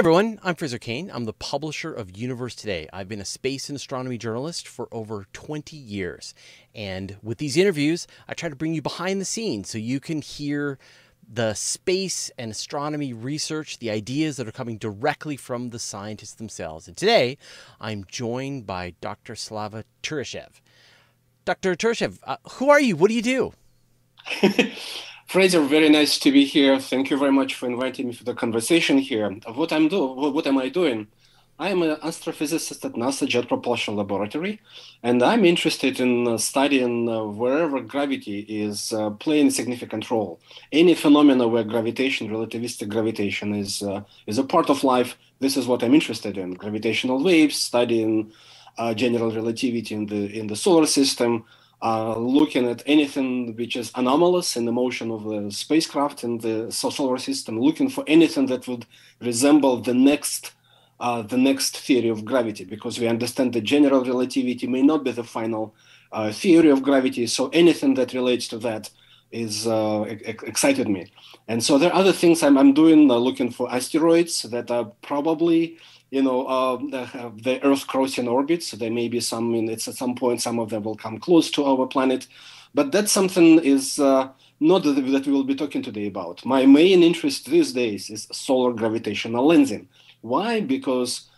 everyone, I'm Fraser Cain. I'm the publisher of Universe Today. I've been a space and astronomy journalist for over 20 years. And with these interviews, I try to bring you behind the scenes so you can hear the space and astronomy research, the ideas that are coming directly from the scientists themselves. And today, I'm joined by Dr. Slava Turyshev. Dr. Turyshev, uh, who are you? What do you do? Fraser, very nice to be here. Thank you very much for inviting me for the conversation here. What I'm doing, what am I doing? I am an astrophysicist at NASA Jet Propulsion Laboratory, and I'm interested in uh, studying uh, wherever gravity is uh, playing a significant role. Any phenomena where gravitation, relativistic gravitation, is uh, is a part of life. This is what I'm interested in: gravitational waves, studying uh, general relativity in the in the solar system, looking at anything which is anomalous in the motion of the spacecraft in the solar system, looking for anything that would resemble the next uh, the next theory of gravity, because we understand that general relativity may not be the final uh, theory of gravity. So anything that relates to that is uh, excited me. And so there are other things I'm, I'm doing, uh, looking for asteroids that are probably you know, uh, the, the Earth crossing orbits. So there may be some, in, it's at some point, some of them will come close to our planet. But that's something is uh, not that, that we will be talking today about. My main interest these days is solar gravitational lensing. Why? Because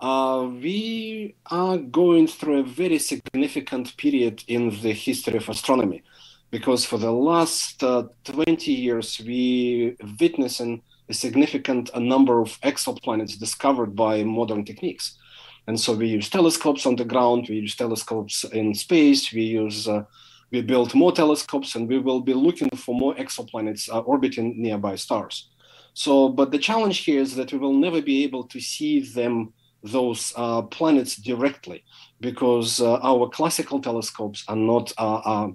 uh, we are going through a very significant period in the history of astronomy. Because for the last uh, 20 years, we witnessing a significant a number of exoplanets discovered by modern techniques. And so we use telescopes on the ground, we use telescopes in space, we use uh, we build more telescopes, and we will be looking for more exoplanets uh, orbiting nearby stars. So, but the challenge here is that we will never be able to see them those uh, planets directly because uh, our classical telescopes are not uh, uh,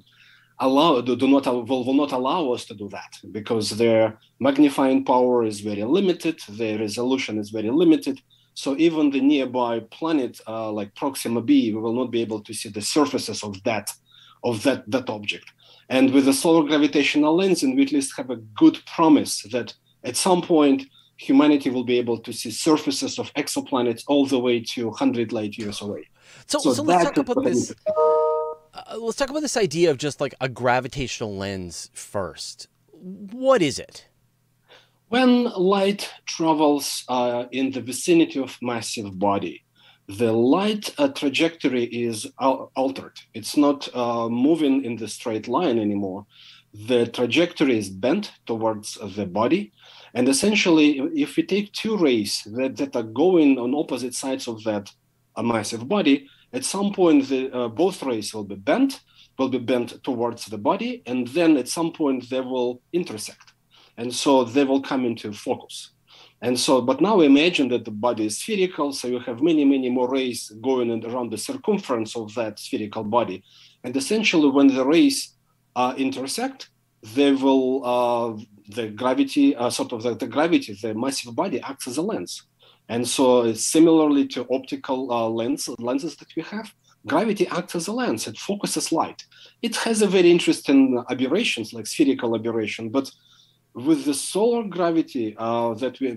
allow do, do not will, will not allow us to do that because their magnifying power is very limited their resolution is very limited. So even the nearby planet uh, like Proxima b we will not be able to see the surfaces of that of that that object. And with the solar gravitational lensing we at least have a good promise that at some point humanity will be able to see surfaces of exoplanets all the way to 100 light years away. So, so, so let's talk about this uh, let's talk about this idea of just like a gravitational lens first. What is it? When light travels uh, in the vicinity of massive body, the light uh, trajectory is al- altered. It's not uh, moving in the straight line anymore. The trajectory is bent towards the body. And essentially, if we take two rays that, that are going on opposite sides of that massive body, at some point the, uh, both rays will be bent will be bent towards the body and then at some point they will intersect. And so they will come into focus. And so but now imagine that the body is spherical so you have many many more rays going around the circumference of that spherical body. And essentially when the rays uh, intersect they will uh, the gravity uh, sort of the, the gravity the massive body acts as a lens and so similarly to optical uh, lens, lenses that we have, gravity acts as a lens. It focuses light. It has a very interesting aberrations like spherical aberration, but with the solar gravity uh, that we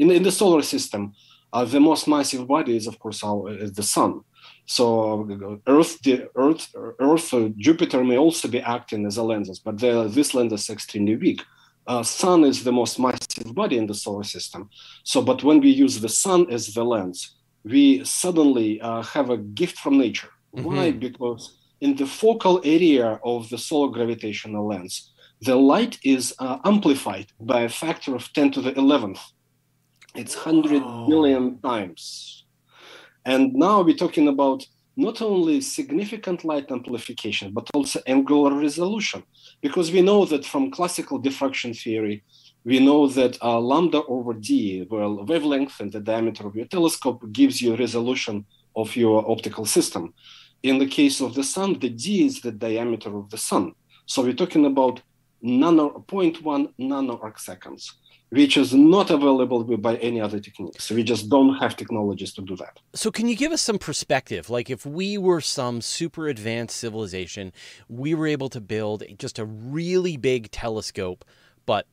in, in the solar system, uh, the most massive body is of course our, is the sun. So Earth, the Earth, Earth, Jupiter may also be acting as a lenses, but the, this lens is extremely weak uh, sun is the most massive body in the solar system. So, but when we use the sun as the lens, we suddenly uh, have a gift from nature. Mm-hmm. Why? Because in the focal area of the solar gravitational lens, the light is uh, amplified by a factor of 10 to the 11th. It's 100 oh. million times. And now we're talking about not only significant light amplification, but also angular resolution. Because we know that from classical diffraction theory, we know that uh, lambda over d, well, wavelength and the diameter of your telescope gives you resolution of your optical system. In the case of the sun, the d is the diameter of the sun. So we're talking about nano 0.1 nano arc seconds which is not available by any other techniques. We just don't have technologies to do that. So, can you give us some perspective? Like, if we were some super advanced civilization, we were able to build just a really big telescope, but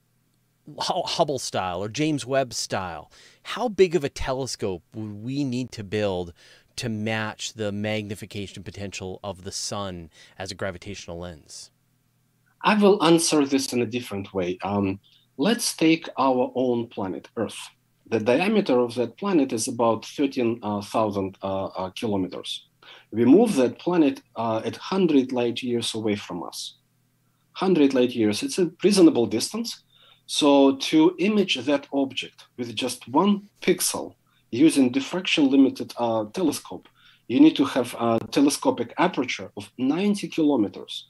Hubble style or James Webb style, how big of a telescope would we need to build to match the magnification potential of the sun as a gravitational lens? I will answer this in a different way. Um, let's take our own planet, Earth. The diameter of that planet is about 13,000 uh, uh, kilometers. We move that planet uh, at 100 light years away from us. 100 light years, it's a reasonable distance. So to image that object with just one pixel using diffraction limited uh, telescope, you need to have a telescopic aperture of 90 kilometers.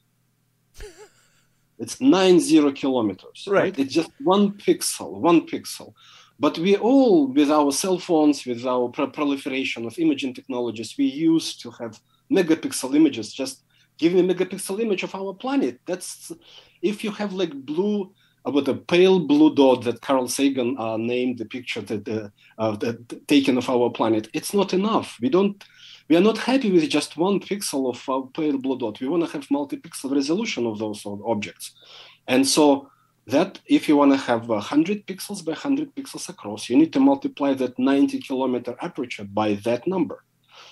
It's 90 kilometers, right. right? It's just one pixel, one pixel. But we all, with our cell phones, with our proliferation of imaging technologies, we used to have megapixel images. Just give me a megapixel image of our planet. That's if you have like blue about a pale blue dot that Carl Sagan uh, named the picture that uh, uh, that taken of our planet. It's not enough. We don't. We are not happy with just one pixel of a pale blue dot. We want to have multi-pixel resolution of those objects, and so that if you want to have 100 pixels by 100 pixels across, you need to multiply that 90 kilometer aperture by that number.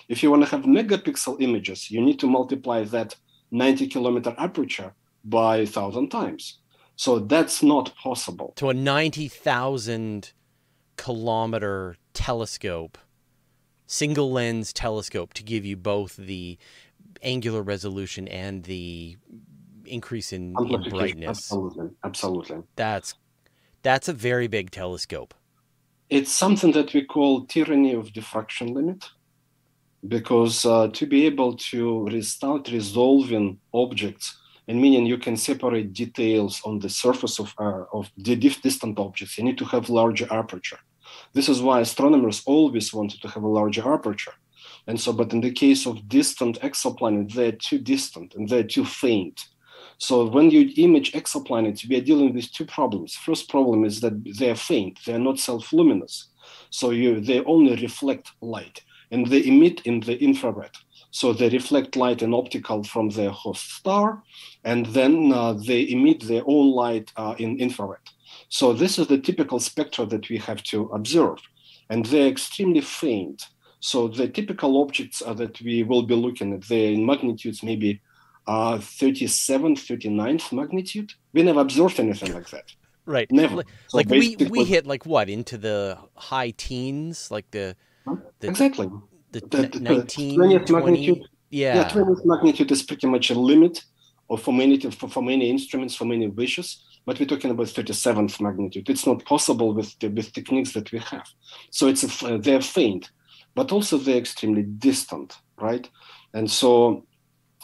If you want to have megapixel images, you need to multiply that 90 kilometer aperture by 1,000 times. So that's not possible. To a 90,000 kilometer telescope, single lens telescope to give you both the angular resolution and the increase in, in brightness. Absolutely. Absolutely. That's that's a very big telescope. It's something that we call tyranny of diffraction limit because uh, to be able to start resolving objects and meaning you can separate details on the surface of, uh, of the distant objects. You need to have larger aperture. This is why astronomers always wanted to have a larger aperture. And so, but in the case of distant exoplanets, they're too distant and they're too faint. So when you image exoplanets, we are dealing with two problems. First problem is that they're faint, they're not self-luminous. So you, they only reflect light and they emit in the infrared. So they reflect light and optical from their host star, and then uh, they emit their own light uh, in infrared. So this is the typical spectra that we have to observe, and they're extremely faint. So the typical objects uh, that we will be looking at, they're in magnitudes maybe uh, 37, 39th magnitude. We never observed anything like that. Right. Never. Like, so like we, we hit like what into the high teens, like the, the exactly the, the, 19, 20th 20, magnitude. Yeah. yeah, 20th magnitude is pretty much a limit or for many for, for many instruments, for many wishes. But we're talking about 37th magnitude. It's not possible with the, with techniques that we have. So it's a, they're faint, but also they're extremely distant, right? And so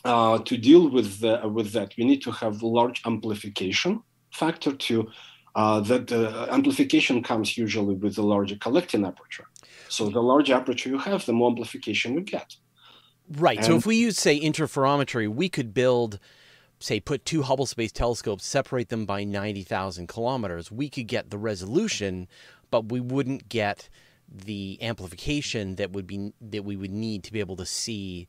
uh, to deal with the, with that, we need to have large amplification factor to uh, that uh, amplification comes usually with a larger collecting aperture. So the larger aperture you have, the more amplification you get. Right. And so if we use, say, interferometry, we could build, say, put two Hubble Space Telescopes, separate them by 90,000 kilometers. We could get the resolution, but we wouldn't get the amplification that would be that we would need to be able to see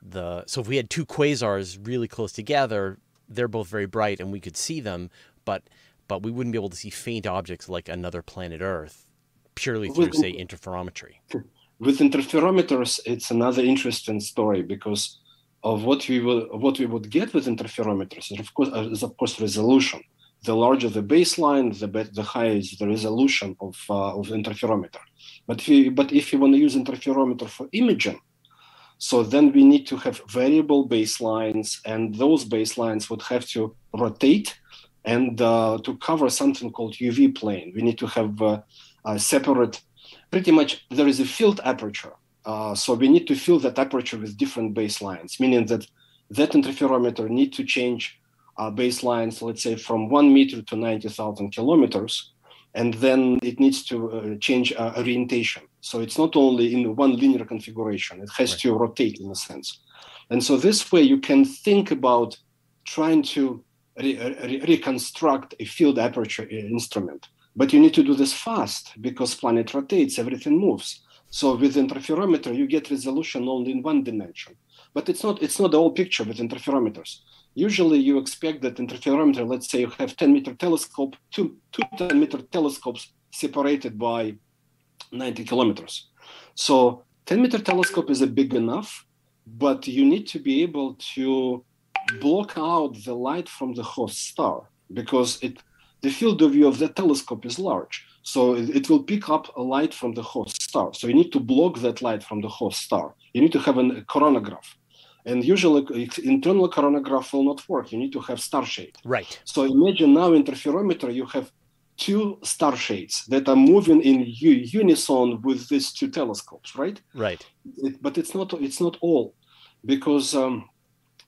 the. So if we had two quasars really close together, they're both very bright, and we could see them, but but we wouldn't be able to see faint objects like another planet Earth purely through, with, say, interferometry. With interferometers, it's another interesting story because of what we will what we would get with interferometers is of course uh, is of course resolution. The larger the baseline, the better, the higher is the resolution of uh, of interferometer. But if you, but if you want to use interferometer for imaging, so then we need to have variable baselines, and those baselines would have to rotate and uh, to cover something called UV plane. We need to have uh, uh, separate, pretty much there is a field aperture. Uh, so we need to fill that aperture with different baselines, meaning that that interferometer need to change uh, baselines, let's say from one meter to 90,000 kilometers, and then it needs to uh, change uh, orientation. So it's not only in one linear configuration, it has right. to rotate in a sense. And so this way you can think about trying to re- re- reconstruct a field aperture uh, instrument but you need to do this fast because planet rotates, everything moves. So with interferometer, you get resolution only in one dimension. but it's not it's not the whole picture with interferometers. Usually, you expect that interferometer. Let's say you have 10 meter telescope, two two 10 meter telescopes separated by 90 kilometers. So 10 meter telescope is a big enough, but you need to be able to block out the light from the host star because it the field of view of the telescope is large. So it, it, will pick up a light from the host star. So you need to block that light from the host star. You need to have an, a coronagraph. And usually internal coronagraph will not work. You need to have star shade. Right. So imagine now interferometer, you have two star shades that are moving in unison with these two telescopes, right? Right. It, but it's not it's not all, because um,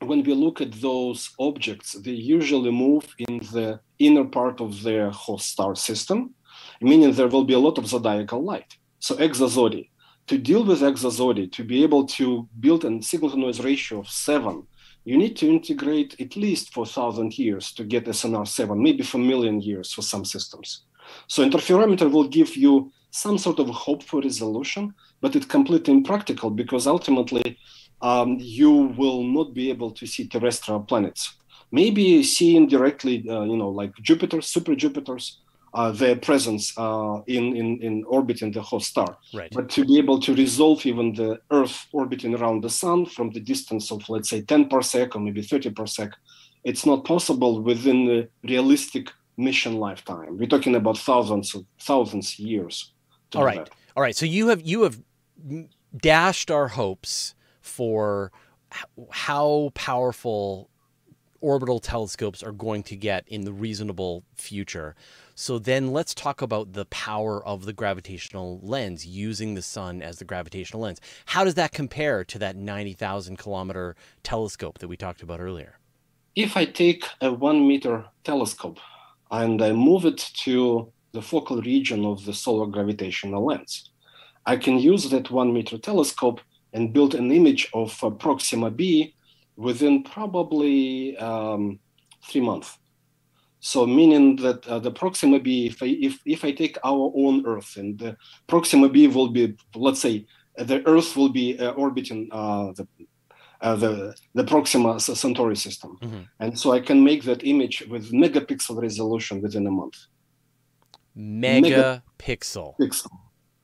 when we look at those objects, they usually move in the inner part of their host star system, meaning there will be a lot of zodiacal light. So exozodi. To deal with exozodi, to be able to build a signal to noise ratio of seven, you need to integrate at least 4,000 years to get SNR 7, maybe for a million years for some systems. So interferometer will give you some sort of hope for resolution, but it's completely impractical because ultimately um, you will not be able to see terrestrial planets. Maybe seeing directly, uh, you know, like Jupiter, super Jupiters, uh, their presence uh, in, in, in orbiting the host star. Right. But to be able to resolve even the Earth orbiting around the sun from the distance of, let's say, 10 parsec or maybe 30 parsec, it's not possible within the realistic mission lifetime. We're talking about thousands of thousands of years. All right. All right. So you have you have dashed our hopes for how powerful orbital telescopes are going to get in the reasonable future. So then let's talk about the power of the gravitational lens, using the sun as the gravitational lens. How does that compare to that 90,000 kilometer telescope that we talked about earlier? If I take a one meter telescope and I move it to the focal region of the solar gravitational lens, I can use that one meter telescope and built an image of uh, Proxima b within probably um, three months. So meaning that uh, the Proxima b, if I, if, if I take our own Earth and the Proxima b will be, let's say, the Earth will be uh, orbiting uh, the, uh, the, the Proxima Centauri system. Mm-hmm. And so I can make that image with megapixel resolution within a month. Megapixel. Megapixel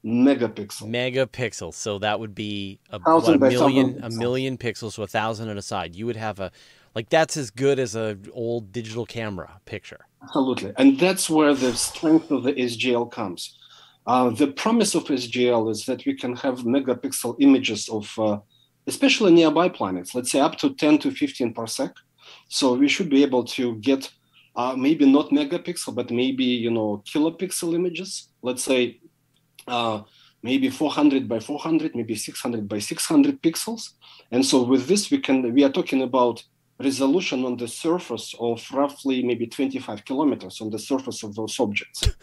megapixel. Megapixel. So that would be a, what, a million, a million pixels, so a thousand on a side. You would have a, like that's as good as a old digital camera picture. Absolutely, and that's where the strength of the SGL comes. Uh, the promise of SGL is that we can have megapixel images of, uh, especially nearby planets. Let's say up to 10 to 15 parsec. So we should be able to get uh, maybe not megapixel, but maybe you know kilopixel images. Let's say uh, maybe 400 by 400, maybe 600 by 600 pixels. And so with this, we can we are talking about resolution on the surface of roughly maybe 25 kilometers on the surface of those objects.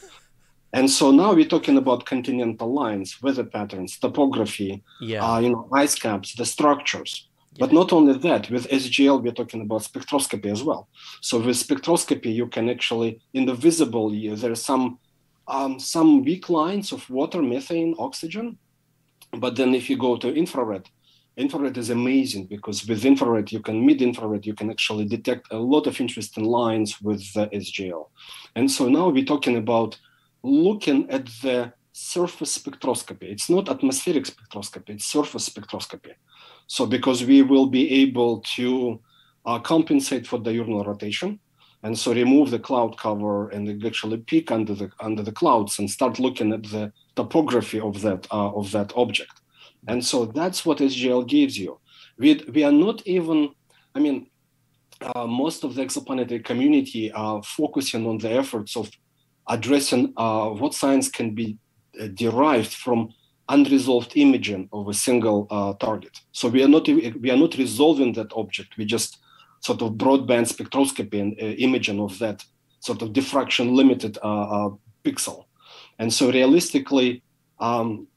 And so now we're talking about continental lines, weather patterns, topography, yeah. uh, you know, ice caps, the structures. Yeah. But not only that, with SGL, we're talking about spectroscopy as well. So with spectroscopy, you can actually, in the visible, year, there's some um, some weak lines of water, methane, oxygen. But then if you go to infrared, infrared is amazing because with infrared, you can mid infrared, you can actually detect a lot of interesting lines with the SGL. And so now we're talking about looking at the surface spectroscopy. It's not atmospheric spectroscopy, it's surface spectroscopy. So because we will be able to uh, compensate for diurnal rotation, and so remove the cloud cover and actually peek under the under the clouds and start looking at the topography of that uh, of that object. And so that's what SGL gives you. We, we are not even i mean uh, most of the exoplanetary community are focusing on the efforts of addressing uh, what science can be uh, derived from unresolved imaging of a single uh, target. So we are not we are not resolving that object. We just sort of broadband spectroscopy and uh, imaging of that sort of diffraction limited uh, uh, pixel. And so realistically, um,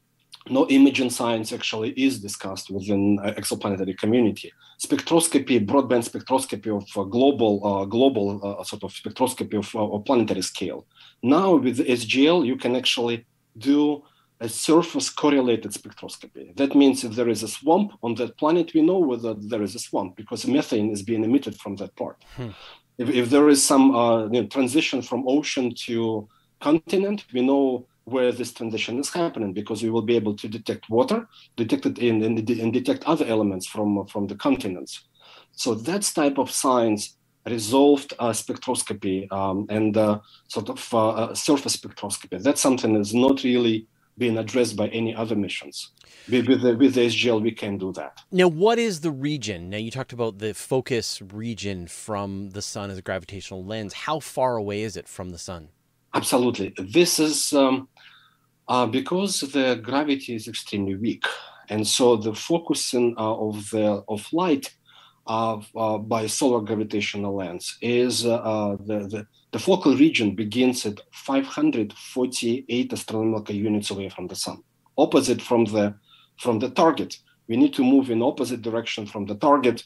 no imaging science actually is discussed within exoplanetary community. Spectroscopy, broadband spectroscopy of uh, global, uh, global uh, sort of spectroscopy of, of, planetary scale. Now with SGL, you can actually do a surface correlated spectroscopy. That means if there is a swamp on that planet, we know whether there is a swamp because methane is being emitted from that part. Hmm. If, if there is some uh, you know, transition from ocean to continent, we know where this transition is happening because we will be able to detect water, detect it in, and, and detect other elements from, from the continents. So that's type of science resolved uh, spectroscopy um, and uh, sort of uh, uh surface spectroscopy. That's something that's not really being addressed by any other missions. With, with, the, with the SGL, we can do that. Now, what is the region? Now, you talked about the focus region from the sun as a gravitational lens. How far away is it from the sun? Absolutely. This is um, uh, because the gravity is extremely weak. And so the focusing uh, of the of light uh, by solar gravitational lens is uh, uh, the, the the focal region begins at 548 astronomical units away from the sun, opposite from the from the target. We need to move in opposite direction from the target,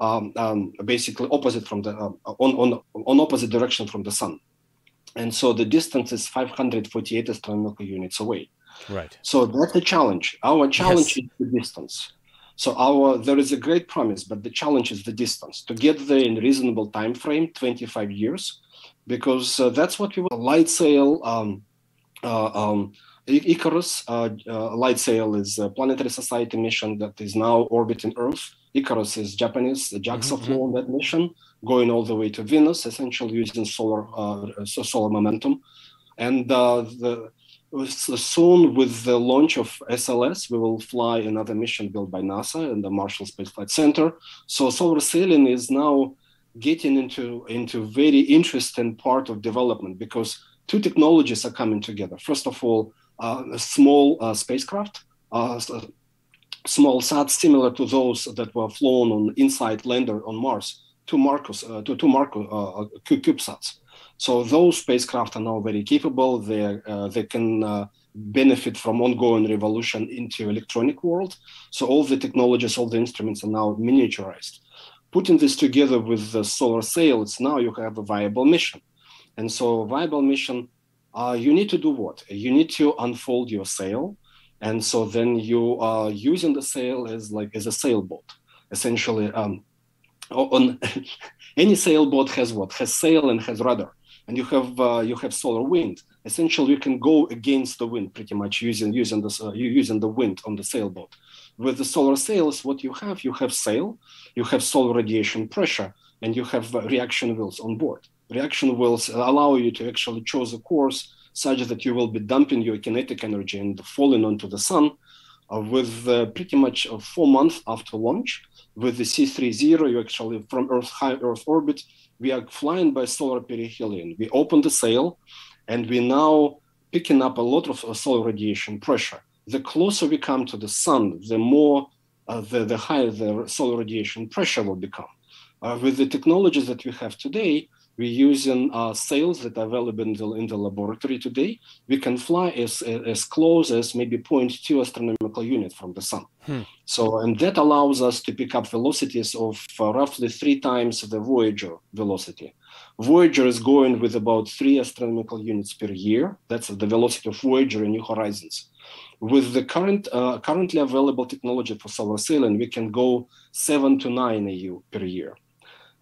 um, um, basically opposite from the uh, on, on on opposite direction from the sun, and so the distance is 548 astronomical units away. Right. So that's a challenge. Our challenge yes. is the distance. So our there is a great promise, but the challenge is the distance. To get there in reasonable time frame, 25 years, because uh, that's what we want. Light sail, um, uh, um, IKAROS, uh, uh, Light sail is a planetary society mission that is now orbiting Earth. IKAROS is Japanese, the JAXA mm-hmm. flew on that mission, going all the way to Venus, essentially using solar uh, solar momentum. And uh, the, soon, with the launch of SLS, we will fly another mission built by NASA and the Marshall Space Flight Center. So solar sailing is now getting into into very interesting part of development because two technologies are coming together. First of all, uh, a small uh, spacecraft, uh, small sats similar to those that were flown on InSight lander on Mars, two MarCOs, uh, two, two MarCO uh, uh, CubeSats. So those spacecraft are now very capable. They they can benefit from ongoing revolution into electronic world. So all the technologies, all the instruments are now miniaturized putting this together with the solar sails, now you have a viable mission. And so, viable mission, uh, you need to do what? You need to unfold your sail, and so then you are using the sail as like as a sailboat, essentially. Um, on any sailboat has what? Has sail and has rudder, and you have uh, you have solar wind. Essentially, you can go against the wind pretty much using using the uh, using the wind on the sailboat. With the solar sails, what you have, you have sail, you have solar radiation pressure, and you have uh, reaction wheels on board. Reaction wheels allow you to actually choose a course such that you will be dumping your kinetic energy and falling onto the sun uh, with uh, pretty much uh, four months after launch. With the C30, you actually from Earth high Earth orbit, we are flying by solar perihelion. We open the sail, and we now picking up a lot of uh, solar radiation pressure the closer we come to the sun, the more uh, the, the higher the solar radiation pressure will become. Uh, with the technologies that we have today, we're using uh, sails that are available in the, in the laboratory today. We can fly as, as close as maybe 0.2 astronomical unit from the sun. Hmm. So, and that allows us to pick up velocities of uh, roughly three times the Voyager velocity. Voyager is going with about three astronomical units per year. That's the velocity of Voyager in New Horizons. With the current uh, currently available technology for solar sailing, we can go seven to nine AU per year.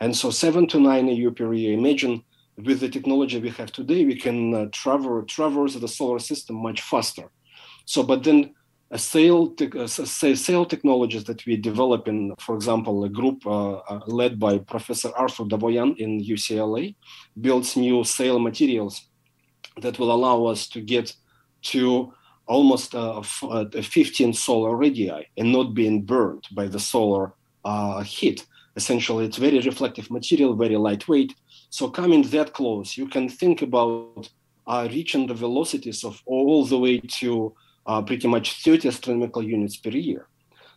And so seven to nine AU per year. Imagine with the technology we have today, we can uh, travel traverse the solar system much faster. So, but then a sail, te- uh, sail technologies that we develop in, for example, a group uh, uh, led by Professor Artur Davoyan in UCLA builds new sail materials that will allow us to get to almost uh, uh 15 solar radii and not being burned by the solar uh, heat. Essentially, it's very reflective material, very lightweight. So coming that close, you can think about uh, reaching the velocities of all the way to uh, pretty much 30 astronomical units per year.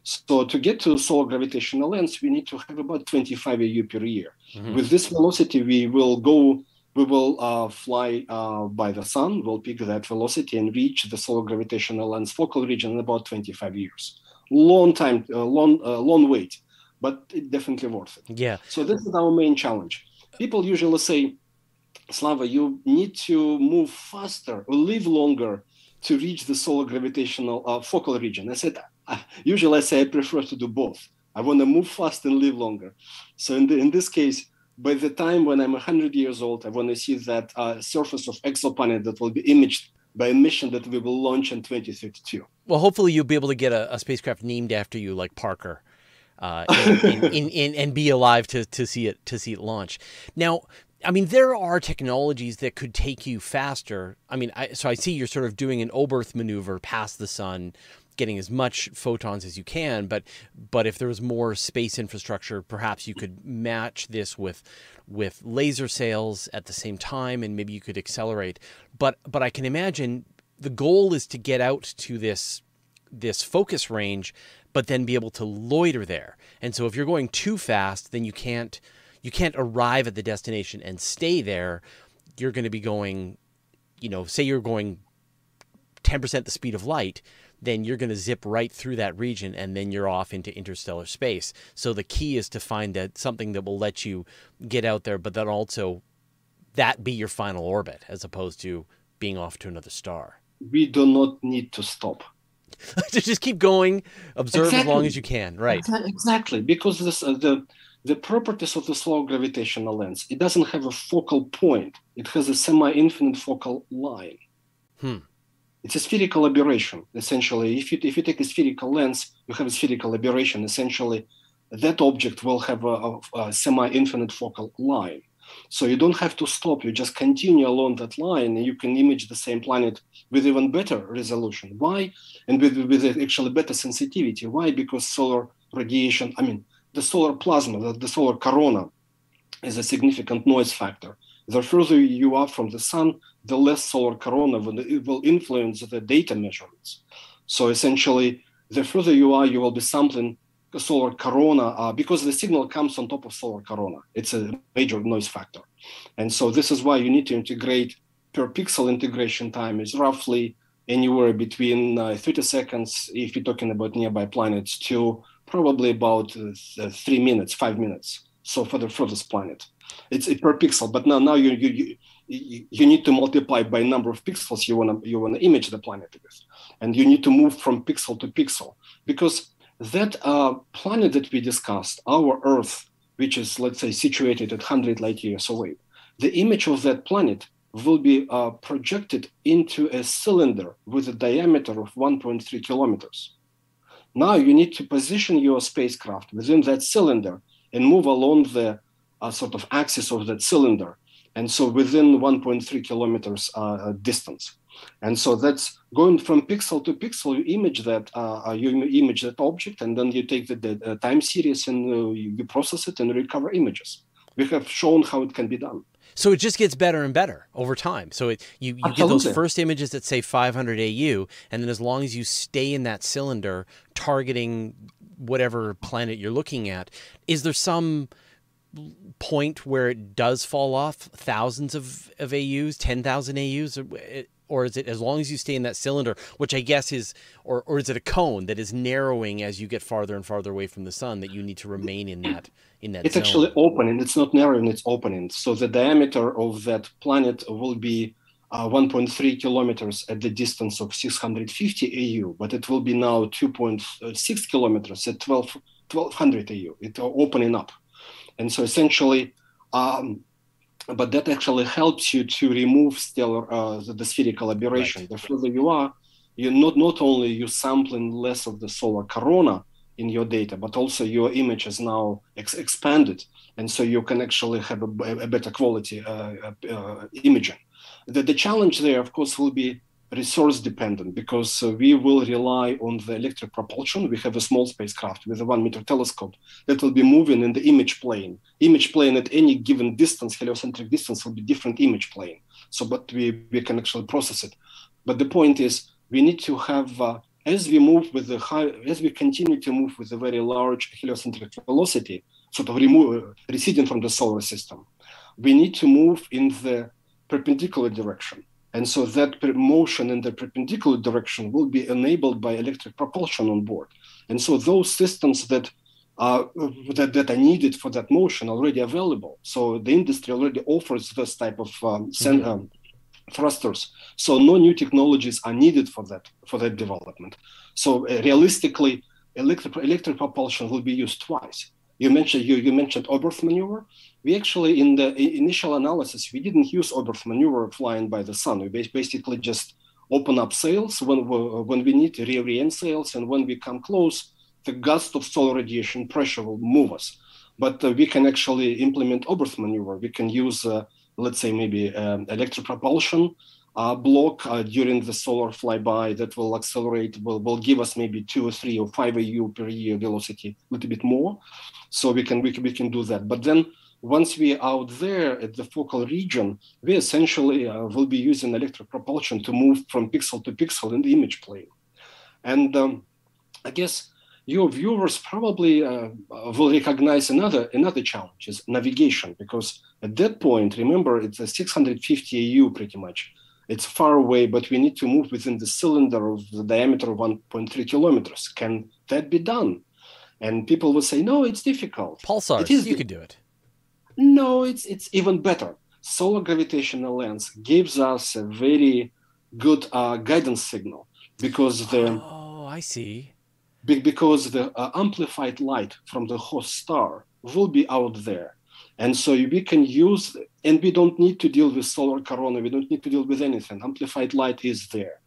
So to get to solar gravitational lens, we need to have about 25 AU per year. Mm-hmm. With this velocity, we will go we will uh, fly uh, by the sun, we'll pick that velocity and reach the solar gravitational lens focal region in about 25 years. Long time, uh, long, uh, long wait, but definitely worth it. Yeah. So this is our main challenge. People usually say, Slava, you need to move faster or live longer to reach the solar gravitational uh, focal region. I said, uh, usually I say I prefer to do both. I want to move fast and live longer. So in, the, in this case, by the time when I'm 100 years old, I want to see that uh, surface of exoplanet that will be imaged by a mission that we will launch in 2032. Well, hopefully you'll be able to get a, a spacecraft named after you, like Parker, uh, in, in, in, and be alive to, to see it to see it launch. Now, I mean, there are technologies that could take you faster. I mean, I, so I see you're sort of doing an Oberth maneuver past the sun, getting as much photons as you can. But but if there was more space infrastructure, perhaps you could match this with with laser sails at the same time, and maybe you could accelerate. But but I can imagine the goal is to get out to this this focus range, but then be able to loiter there. And so if you're going too fast, then you can't you can't arrive at the destination and stay there. You're going to be going, you know, say you're going 10% the speed of light, then you're going to zip right through that region and then you're off into interstellar space. So the key is to find that something that will let you get out there, but then also that be your final orbit as opposed to being off to another star. We do not need to stop. to just keep going, observe exactly. as long as you can, right? Exactly, because this, uh, the the properties of the solar gravitational lens. It doesn't have a focal point. It has a semi-infinite focal line. Hmm. It's a spherical aberration, essentially. If you, if you take a spherical lens, you have a spherical aberration. Essentially, that object will have a, a, a semi-infinite focal line. So you don't have to stop. You just continue along that line, and you can image the same planet with even better resolution. Why? And with, with actually better sensitivity. Why? Because solar radiation, I mean, the solar plasma, the, the solar corona, is a significant noise factor. The further you are from the sun, the less solar corona will, influence the data measurements. So essentially, the further you are, you will be sampling solar corona uh, because the signal comes on top of solar corona. It's a major noise factor. And so this is why you need to integrate per pixel integration time is roughly anywhere between uh, 30 seconds if you're talking about nearby planets to probably about uh, three minutes, five minutes. So for the furthest planet, it's per pixel. But now, now you, you you you need to multiply by number of pixels you want to you want to image the planet with, and you need to move from pixel to pixel because that uh, planet that we discussed, our Earth, which is let's say situated at 100 light years away, the image of that planet will be uh, projected into a cylinder with a diameter of 1.3 kilometers. Now you need to position your spacecraft within that cylinder and move along the uh, sort of axis of that cylinder. And so within 1.3 kilometers uh, uh, distance. And so that's going from pixel to pixel, you image that, uh, uh you image that object, and then you take the, the uh, time series and you process it and recover images. We have shown how it can be done. So it just gets better and better over time. So it, you, you get those first images that say 500 AU, and then as long as you stay in that cylinder targeting whatever planet you're looking at, is there some point where it does fall off thousands of, of AUs, 10,000 AUs? Or, or is it as long as you stay in that cylinder, which I guess is, or, or is it a cone that is narrowing as you get farther and farther away from the sun that you need to remain in that? in that it's zone. actually opening it's not narrowing it's opening so the diameter of that planet will be uh, 1.3 kilometers at the distance of 650 AU, but it will be now 2.6 kilometers at 12, 1200 AU. It's opening up. And so essentially, um, but that actually helps you to remove stellar, uh, the, the, spherical aberration. Right. The further you are, you not, not only you sampling less of the solar corona, in your data, but also your image is now ex- expanded, and so you can actually have a, a better quality uh, uh, uh, imaging. The, the challenge there, of course, will be resource dependent because uh, we will rely on the electric propulsion. We have a small spacecraft with a one meter telescope that will be moving in the image plane. Image plane at any given distance, heliocentric distance, will be different image plane. So, but we, we can actually process it. But the point is, we need to have uh, as we move with the high, as we continue to move with a very large heliocentric velocity, sort of remove, receding from the solar system, we need to move in the perpendicular direction. And so that motion in the perpendicular direction will be enabled by electric propulsion on board. And so those systems that uh, that, that are needed for that motion already available. So the industry already offers this type of um, mm-hmm. um, thrusters. So no new technologies are needed for that for that development. So uh, realistically, electric electric propulsion will be used twice. You mentioned you, you mentioned Oberth maneuver. We actually in the initial analysis we didn't use Oberth maneuver flying by the sun. We basically just open up sails when when we need to reorient sails, and when we come close, the gust of solar radiation pressure will move us. But uh, we can actually implement Oberth maneuver. We can use, uh, let's say, maybe um, electric propulsion uh, block uh, during the solar flyby that will accelerate, will, will give us maybe two or three or five AU per year velocity, a little bit more. So we can, we can, we can do that. But then once we are out there at the focal region, we essentially uh, will be using electric propulsion to move from pixel to pixel in the image plane. And um, I guess your viewers probably uh, will recognize another another challenge is navigation because at that point remember it's a 650 AU pretty much. It's far away but we need to move within the cylinder of the diameter of 1.3 kilometers. Can that be done? And people will say no it's difficult. Pulsars it is you can do it no it's it's even better solar gravitational lens gives us a very good uh, guidance signal because the oh i see because the uh, amplified light from the host star will be out there. And so we can use, and we don't need to deal with solar corona, we don't need to deal with anything. Amplified light is there.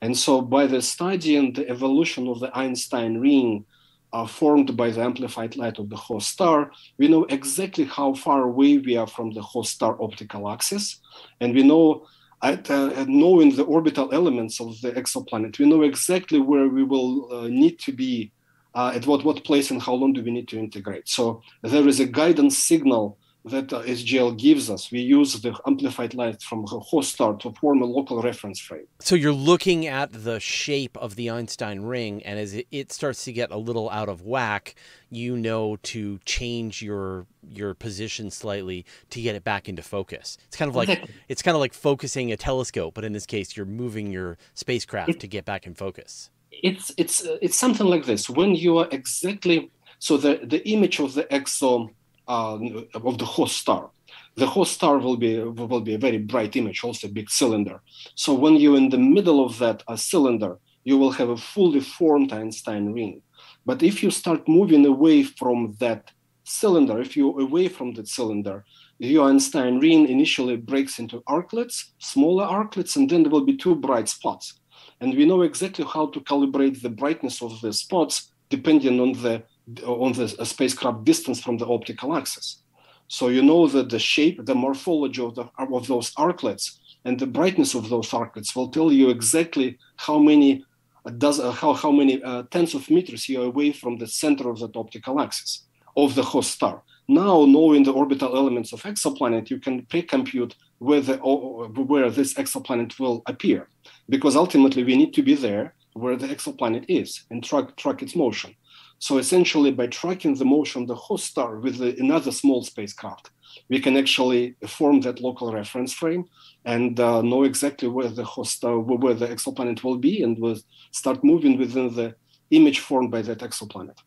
And so by the study and the evolution of the Einstein ring uh, formed by the amplified light of the host star, we know exactly how far away we are from the host star optical axis. And we know at, uh, knowing the orbital elements of the exoplanet, we know exactly where we will uh, need to be, uh, at what, what place and how long do we need to integrate. So there is a guidance signal that uh, SGL gives us. We use the amplified light from the host star to form a local reference frame. So you're looking at the shape of the Einstein ring, and as it, starts to get a little out of whack, you know to change your your position slightly to get it back into focus. It's kind of like it's kind of like focusing a telescope, but in this case, you're moving your spacecraft it, to get back in focus. It's it's uh, it's something like this. When you are exactly so the the image of the exo uh, of the host star. The host star will be will be a very bright image, also a big cylinder. So when you're in the middle of that uh, cylinder, you will have a fully formed Einstein ring. But if you start moving away from that cylinder, if you're away from that cylinder, your Einstein ring initially breaks into arclets, smaller arclets, and then there will be two bright spots. And we know exactly how to calibrate the brightness of the spots depending on the on the spacecraft distance from the optical axis. So you know that the shape, the morphology of, the, of those arclets and the brightness of those arclets will tell you exactly how many uh, does uh, how, how many uh, tens of meters you're away from the center of that optical axis of the host star. Now, knowing the orbital elements of exoplanet, you can pre-compute where, the, where this exoplanet will appear, because ultimately we need to be there where the exoplanet is and track, track its motion. So essentially, by tracking the motion of the host star with the, another small spacecraft, we can actually form that local reference frame and uh, know exactly where the host star, where the exoplanet will be, and will start moving within the image formed by that exoplanet.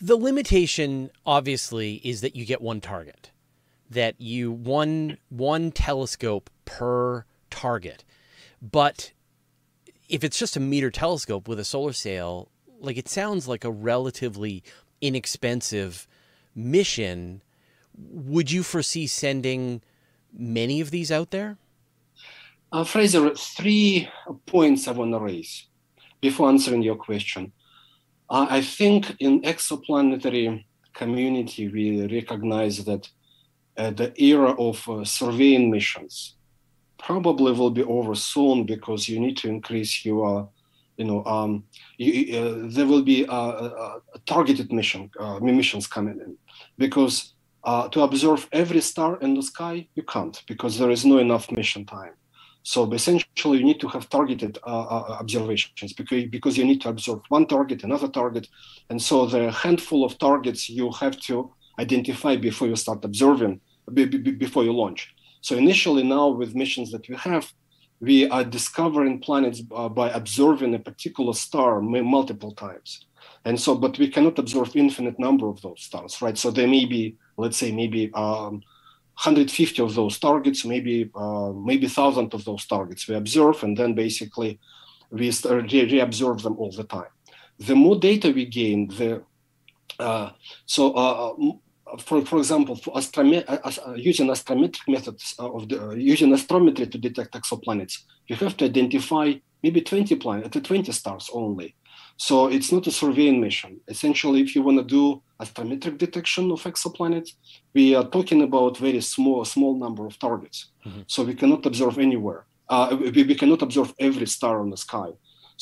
The limitation, obviously, is that you get one target, that you one one telescope per target, but if it's just a meter telescope with a solar sail like it sounds like a relatively inexpensive mission. Would you foresee sending many of these out there? Uh, Fraser, three points I want to raise before answering your question. Uh, I think in exoplanetary community, we recognize that uh, the era of uh, surveying missions probably will be over soon because you need to increase your you know, um, you, uh, there will be a, targeted mission uh, missions coming in because uh, to observe every star in the sky you can't because there is no enough mission time. So essentially, you need to have targeted uh, observations because because you need to observe one target, another target, and so the handful of targets you have to identify before you start observing before you launch. So initially, now with missions that we have, we are discovering planets uh, by observing a particular star multiple times and so but we cannot observe infinite number of those stars right so there may be let's say maybe um, 150 of those targets, maybe uh, maybe thousand of those targets we observe, and then basically we re- reobserve them all the time. The more data we gain, the uh, so uh, uh, for for example, for astrome- uh, using astrometric methods of the, using astrometry to detect exoplanets, you have to identify maybe 20 planets, 20 stars only. So it's not a surveying mission. Essentially, if you want to do astrometric detection of exoplanets, we are talking about very small, small number of targets. Mm-hmm. So we cannot observe anywhere. Uh, we, we, cannot observe every star on the sky.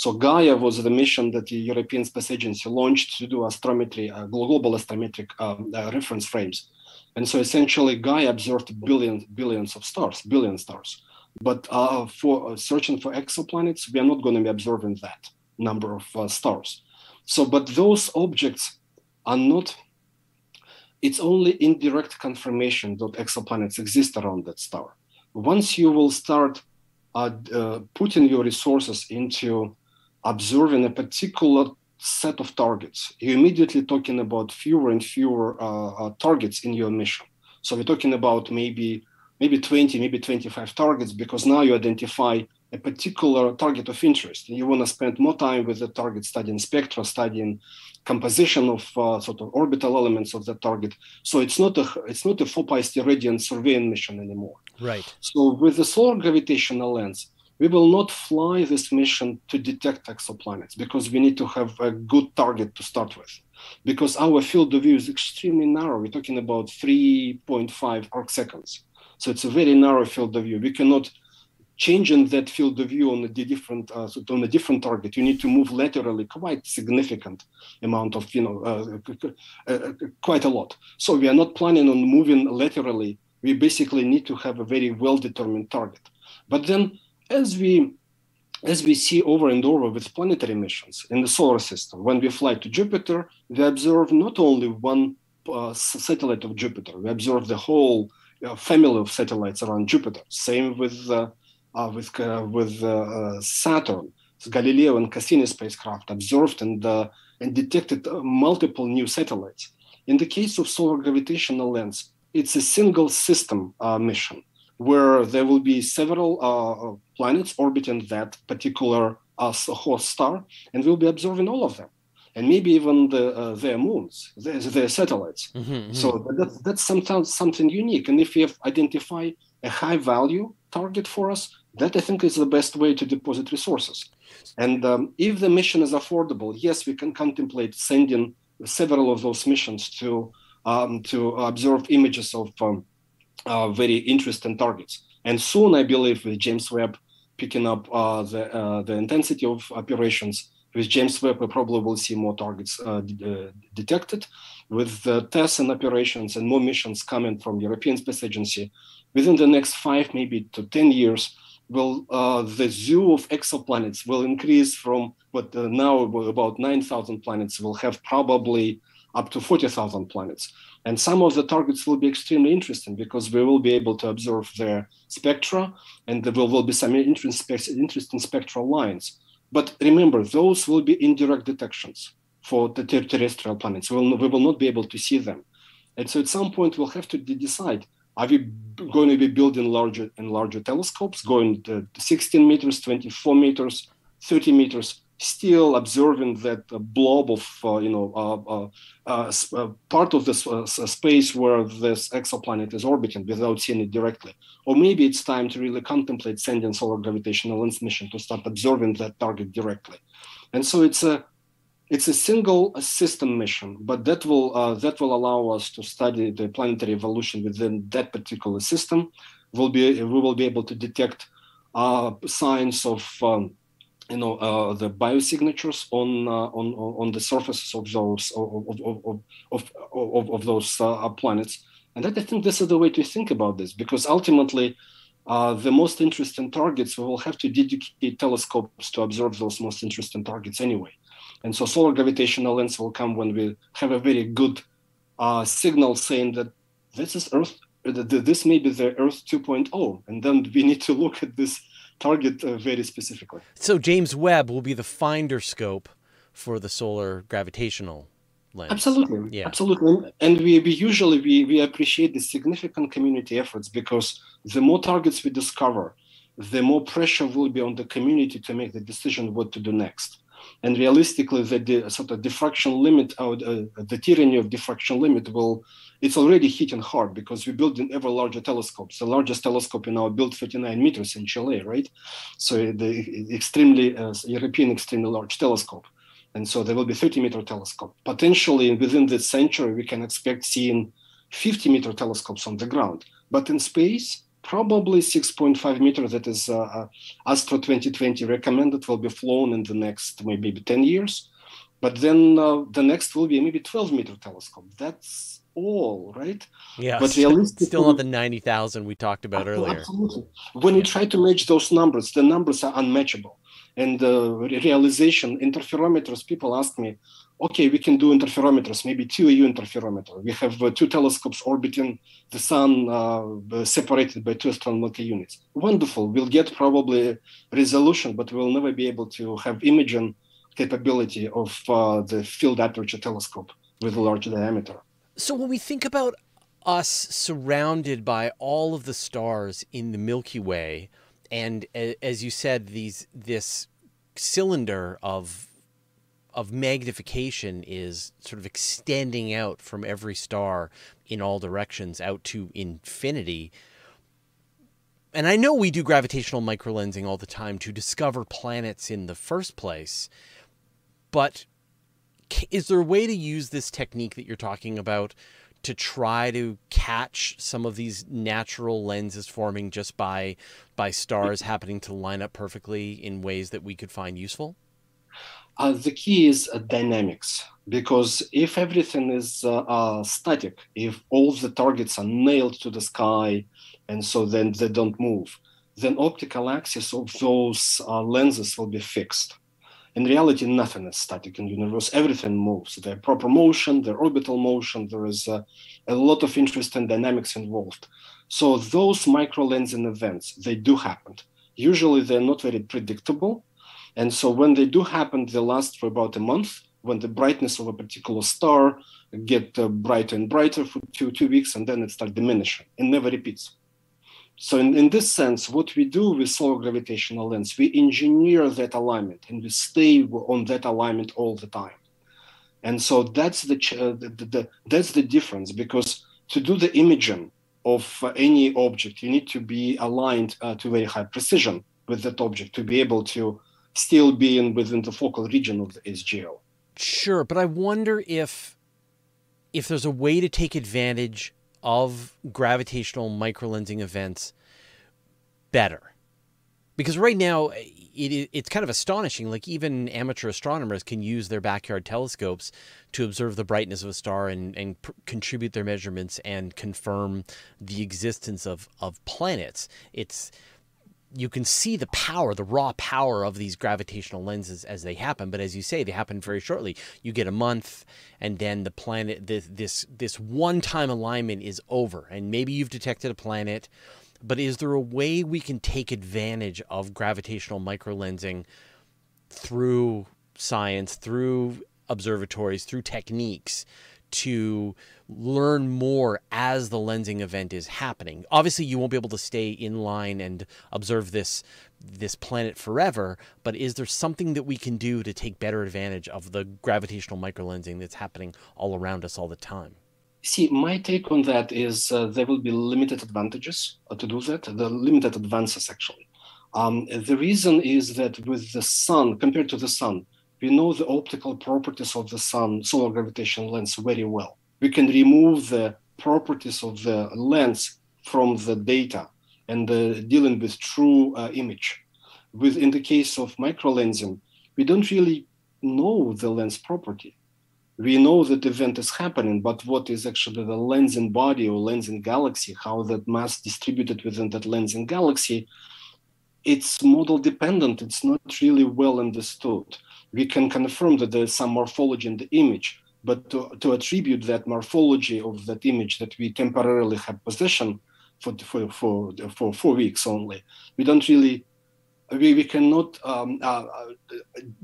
So Gaia was the mission that the European Space Agency launched to do astrometry, uh, global astrometric um, uh, reference frames. And so essentially Gaia observed billions, billions of stars, billion stars. But uh, for uh, searching for exoplanets, we are not going to be observing that number of uh, stars. So, but those objects are not, it's only indirect confirmation that exoplanets exist around that star. Once you will start uh, uh, putting your resources into observing a particular set of targets, you're immediately talking about fewer and fewer uh, uh, targets in your mission. So we're talking about maybe maybe 20, maybe 25 targets because now you identify a particular target of interest. And you want to spend more time with the target studying spectra, studying composition of uh, sort of orbital elements of the target. So it's not a it's not a 4 pi radiant surveying mission anymore. Right. So with the solar gravitational lens, we will not fly this mission to detect exoplanets because we need to have a good target to start with. Because our field of view is extremely narrow. We're talking about 3.5 arc seconds. So it's a very narrow field of view. We cannot changing that field of view on a different uh, on a different target, you need to move laterally quite significant amount of you know uh, uh, quite a lot. So we are not planning on moving laterally. We basically need to have a very well determined target. But then as we as we see over and over with planetary missions in the solar system, when we fly to Jupiter, we observe not only one uh, satellite of Jupiter, we observe the whole uh, family of satellites around Jupiter. Same with uh, uh, with uh, with uh, Saturn, Galileo and Cassini spacecraft observed and and detected multiple new satellites. In the case of solar gravitational lens, it's a single system mission where there will be several planets orbiting that particular host star, and we'll be observing all of them and maybe even the, uh, their moons, their, their satellites. Mm-hmm, mm-hmm. So that's that's sometimes something unique. And if we identify a high value target for us, that I think is the best way to deposit resources. And um, if the mission is affordable, yes, we can contemplate sending several of those missions to um, to observe images of um, uh, very interesting targets. And soon, I believe, with James Webb picking up uh, the uh, the intensity of operations, with James Webb, we probably will see more targets uh, uh, detected. With the TESS and operations and more missions coming from European Space Agency, within the next five, maybe to ten years, will uh, the zoo of exoplanets will increase from what uh, now about 9,000 planets will have probably up to 40,000 planets. And some of the targets will be extremely interesting because we will be able to observe their spectra and there will, be some interesting spectral lines. But remember, those will be indirect detections for the ter- terrestrial planets. We will, we will not be able to see them. And so at some point, we'll have to decide are we going to be building larger and larger telescopes, going to 16 meters, 24 meters, 30 meters, still observing that blob of, uh, you know, uh, uh, uh, uh part of this uh, space where this exoplanet is orbiting without seeing it directly? Or maybe it's time to really contemplate sending solar gravitational lens mission to start observing that target directly. And so it's a it's a single system mission, but that will uh, that will allow us to study the planetary evolution within that particular system. We'll be we will be able to detect uh, signs of um, you know uh, the biosignatures on uh, on on the surfaces of those of of of, of, of those uh, planets, and that I think this is the way to think about this because ultimately. Uh, the most interesting targets, we will have to dedicate telescopes to observe those most interesting targets anyway. And so solar gravitational lens will come when we have a very good uh, signal saying that this is Earth, this may be the Earth 2.0. And then we need to look at this target uh, very specifically. So James Webb will be the finder scope for the solar gravitational lens. Absolutely, Yeah. absolutely, and we, we usually we, we appreciate the significant community efforts because the more targets we discover, the more pressure will be on the community to make the decision what to do next. And realistically, the, sort of diffraction limit, uh, the tyranny of diffraction limit will it's already hitting hard because we're building ever larger telescopes. The largest telescope in our built 39 meters in Chile, right? So the extremely uh, European extremely large telescope. And so there will be 30 meter telescope. Potentially within this century, we can expect seeing 50 meter telescopes on the ground. But in space, probably 6.5 meters, that is uh, uh, Astro 2020 recommended, will be flown in the next maybe 10 years. But then uh, the next will be maybe 12 meter telescope. That's all, right? Yeah, But realistically- still not the ninety thousand we talked about Abso- earlier. Absolutely. When you try to match those numbers, the numbers are unmatchable. And uh, realization, interferometers, people ask me, okay, we can do interferometers, maybe two AU interferometer. We have uh, two telescopes orbiting the sun uh, separated by two astronomical units. Wonderful. We'll get probably resolution, but we'll never be able to have imaging capability of uh, the field aperture telescope with a large diameter. So when we think about us surrounded by all of the stars in the Milky Way, and as you said, these this cylinder of of magnification is sort of extending out from every star in all directions out to infinity. And I know we do gravitational microlensing all the time to discover planets in the first place, but is there a way to use this technique that you're talking about to try to catch some of these natural lenses forming just by by stars happening to line up perfectly in ways that we could find useful? Uh, the key is uh, dynamics because if everything is uh, uh, static, if all the targets are nailed to the sky and so then they don't move, then optical axis of those uh, lenses will be fixed. In reality, nothing is static in the universe. Everything moves. There proper motion, there orbital motion. There is uh, a lot of interesting dynamics involved. So those micro lensing events, they do happen. Usually, they're not very predictable. And so when they do happen, they last for about a month. When the brightness of a particular star get uh, brighter and brighter for two two weeks, and then it starts diminishing and never repeats. So in, in this sense, what we do with solar gravitational lens, we engineer that alignment and we stay on that alignment all the time. And so that's the, uh, the, the, the that's the difference because to do the imaging of uh, any object, you need to be aligned uh, to very high precision with that object to be able to still be in within the focal region of the SGL. Sure, but I wonder if if there's a way to take advantage of gravitational microlensing events better. Because right now it, it's kind of astonishing like even amateur astronomers can use their backyard telescopes to observe the brightness of a star and, and contribute their measurements and confirm the existence of, of planets. It's you can see the power, the raw power of these gravitational lenses as they happen. But as you say, they happen very shortly. You get a month, and then the planet, this this, this one time alignment is over, and maybe you've detected a planet. But is there a way we can take advantage of gravitational microlensing through science, through observatories, through techniques to learn more as the lensing event is happening. Obviously, you won't be able to stay in line and observe this this planet forever, but is there something that we can do to take better advantage of the gravitational microlensing that's happening all around us all the time? See, my take on that is uh, there will be limited advantages uh, to do that, the limited advances actually. Um, the reason is that with the sun, compared to the sun, we know the optical properties of the sun, solar gravitational lens, very well. We can remove the properties of the lens from the data and uh, dealing with true uh, image. With in the case of microlensing, we don't really know the lens property we know that event is happening, but what is actually the lensing body or lensing galaxy, how that mass distributed within that lensing galaxy, it's model dependent. It's not really well understood. We can confirm that there's some morphology in the image, but to, to attribute that morphology of that image that we temporarily have possession for, for, for, for four weeks only, we don't really we, we cannot um, uh,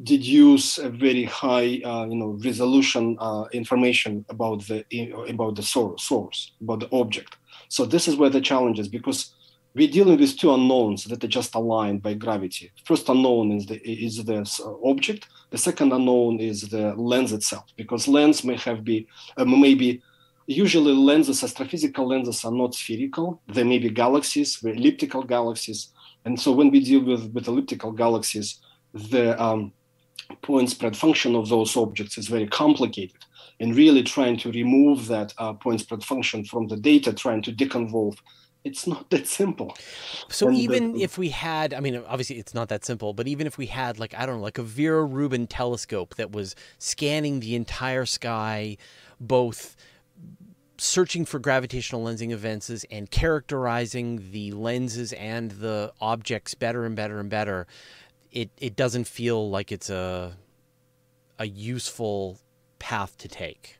deduce a very high uh, you know resolution uh, information about the about the source, source about the object. So this is where the challenge is because we're dealing with two unknowns that are just aligned by gravity. First unknown is the is the object. The second unknown is the lens itself, because lens may have be uh, maybe usually lenses, astrophysical lenses are not spherical. They may be galaxies, elliptical galaxies, and so when we deal with with elliptical galaxies, the um, point spread function of those objects is very complicated. And really trying to remove that uh, point spread function from the data, trying to deconvolve it's not that simple. So and even the, if we had, I mean, obviously it's not that simple, but even if we had, like, I don't know, like a Vera Rubin telescope that was scanning the entire sky, both searching for gravitational lensing events and characterizing the lenses and the objects better and better and better, it, it doesn't feel like it's a a useful path to take.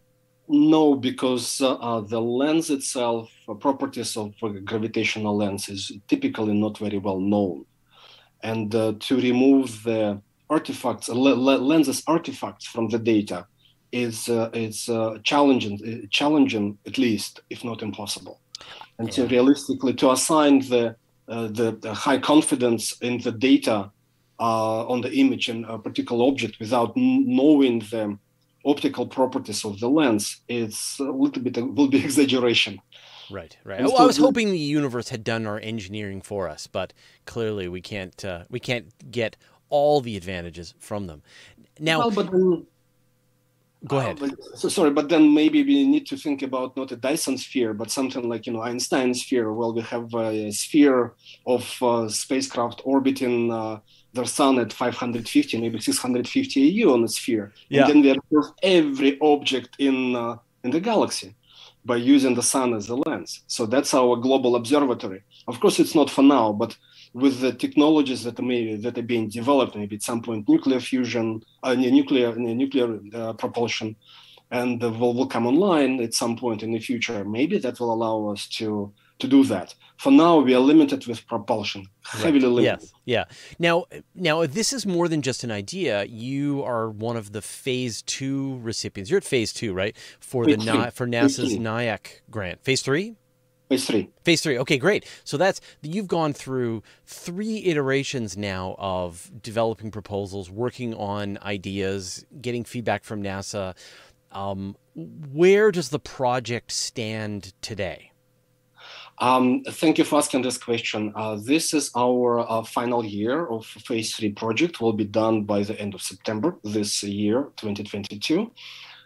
No, because uh, uh, the lens itself, uh, properties of a gravitational lens is typically not very well known. And uh, to remove the artifacts, lenses artifacts from the data is, uh, is uh, challenging, challenging at least, if not impossible. And yeah. to realistically, to assign the, the, the, high confidence in the data on the image and a particular object without knowing the optical properties of the lens, it's a little bit will be exaggeration. Right, right. Well, I was hoping the universe had done our engineering for us, but clearly we can't. Uh, we can't get all the advantages from them. Now, well, but then, go ahead. Uh, but, so sorry, but then maybe we need to think about not a Dyson sphere, but something like you know Einstein sphere. Well, we have a sphere of uh, spacecraft orbiting uh, their sun at 550, maybe 650 AU on a sphere. Yeah. And then we observe every object in, uh, in the galaxy by using the sun as a lens. So that's our global observatory. Of course, it's not for now, but with the technologies that are, maybe, that are being developed, maybe at some point nuclear fusion, uh, nuclear, nuclear uh, propulsion, and will, will come online at some point in the future. Maybe that will allow us to to do that. For now, we are limited with propulsion, heavily right. limited. Yes, yeah. Now, now this is more than just an idea. You are one of the phase two recipients. You're at phase two, right? For phase the Na- for NASA's NIAC grant. Phase three. Phase three. Phase three. Okay, great. So that's you've gone through three iterations now of developing proposals, working on ideas, getting feedback from NASA. Um, where does the project stand today? Um, thank you for asking this question. Uh, this is our uh, final year of phase three project. Will be done by the end of September this year, 2022,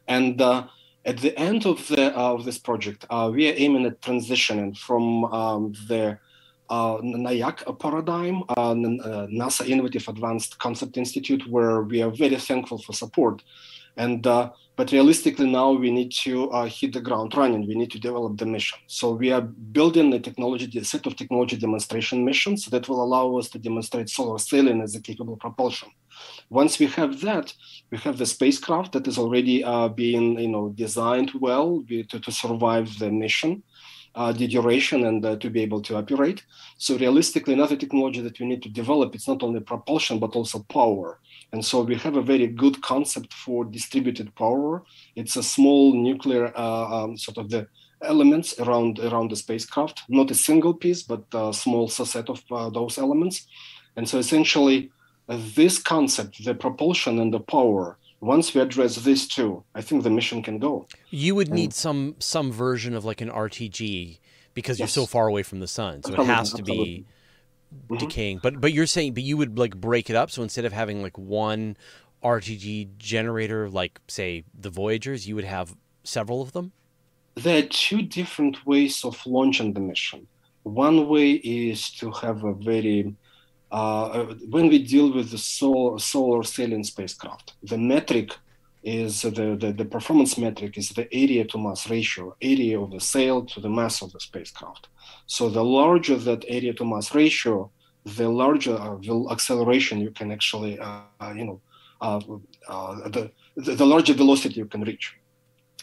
and uh, at the end of the uh, of this project, uh, we are aiming at transitioning from um, the uh, NIAC paradigm, NASA Innovative Advanced Concept Institute, where we are very thankful for support, and but realistically, now we need to uh, hit the ground running. We need to develop the mission. So we are building a technology, a set of technology demonstration missions that will allow us to demonstrate solar sailing as a capable propulsion. Once we have that, we have the spacecraft that is already uh, being, you know, designed well to, to survive the mission. Uh, the duration and uh, to be able to operate. So realistically, another technology that we need to develop, it's not only propulsion, but also power. And so we have a very good concept for distributed power. It's a small nuclear uh, um, sort of the elements around around the spacecraft, not a single piece, but a small subset of uh, those elements. And so essentially, uh, this concept, the propulsion and the power, once we address these two, I think the mission can go. You would need some some version of like an RTG because yes. you're so far away from the sun, so it has to absolutely. be mm-hmm. decaying. But but you're saying but you would like break it up so instead of having like one RTG generator like say the Voyagers, you would have several of them? There are two different ways of launching the mission. One way is to have a very uh, when we deal with the solar, solar sailing spacecraft, the metric is the, the, the, performance metric is the area to mass ratio, area of the sail to the mass of the spacecraft. So the larger that area to mass ratio, the larger uh, acceleration you can actually, uh, uh you know, uh, uh, the, the larger velocity you can reach.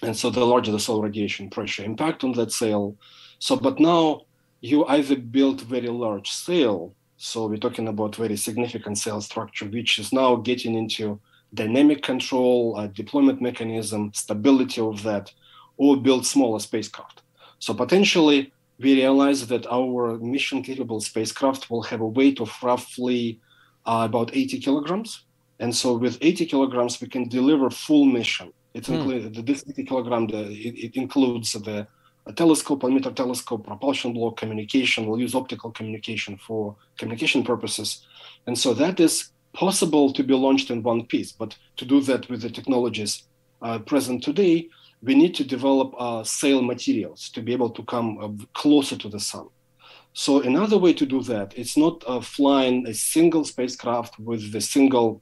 And so the larger the solar radiation pressure impact on that sail. So, but now you either build very large sail So we're talking about very significant sail structure, which is now getting into dynamic control, uh, deployment mechanism, stability of that, or build smaller spacecraft. So potentially, we realize that our mission capable spacecraft will have a weight of roughly uh, about 80 kilograms. And so with 80 kilograms, we can deliver full mission. It hmm. includes this 80 kilogram, the, it, it, includes the telescope, meter telescope, propulsion block, communication. We'll use optical communication for communication purposes. And so that is possible to be launched in one piece. But to do that with the technologies uh, present today, we need to develop uh, sail materials to be able to come uh, closer to the sun. So another way to do that, it's not uh, flying a single spacecraft with the single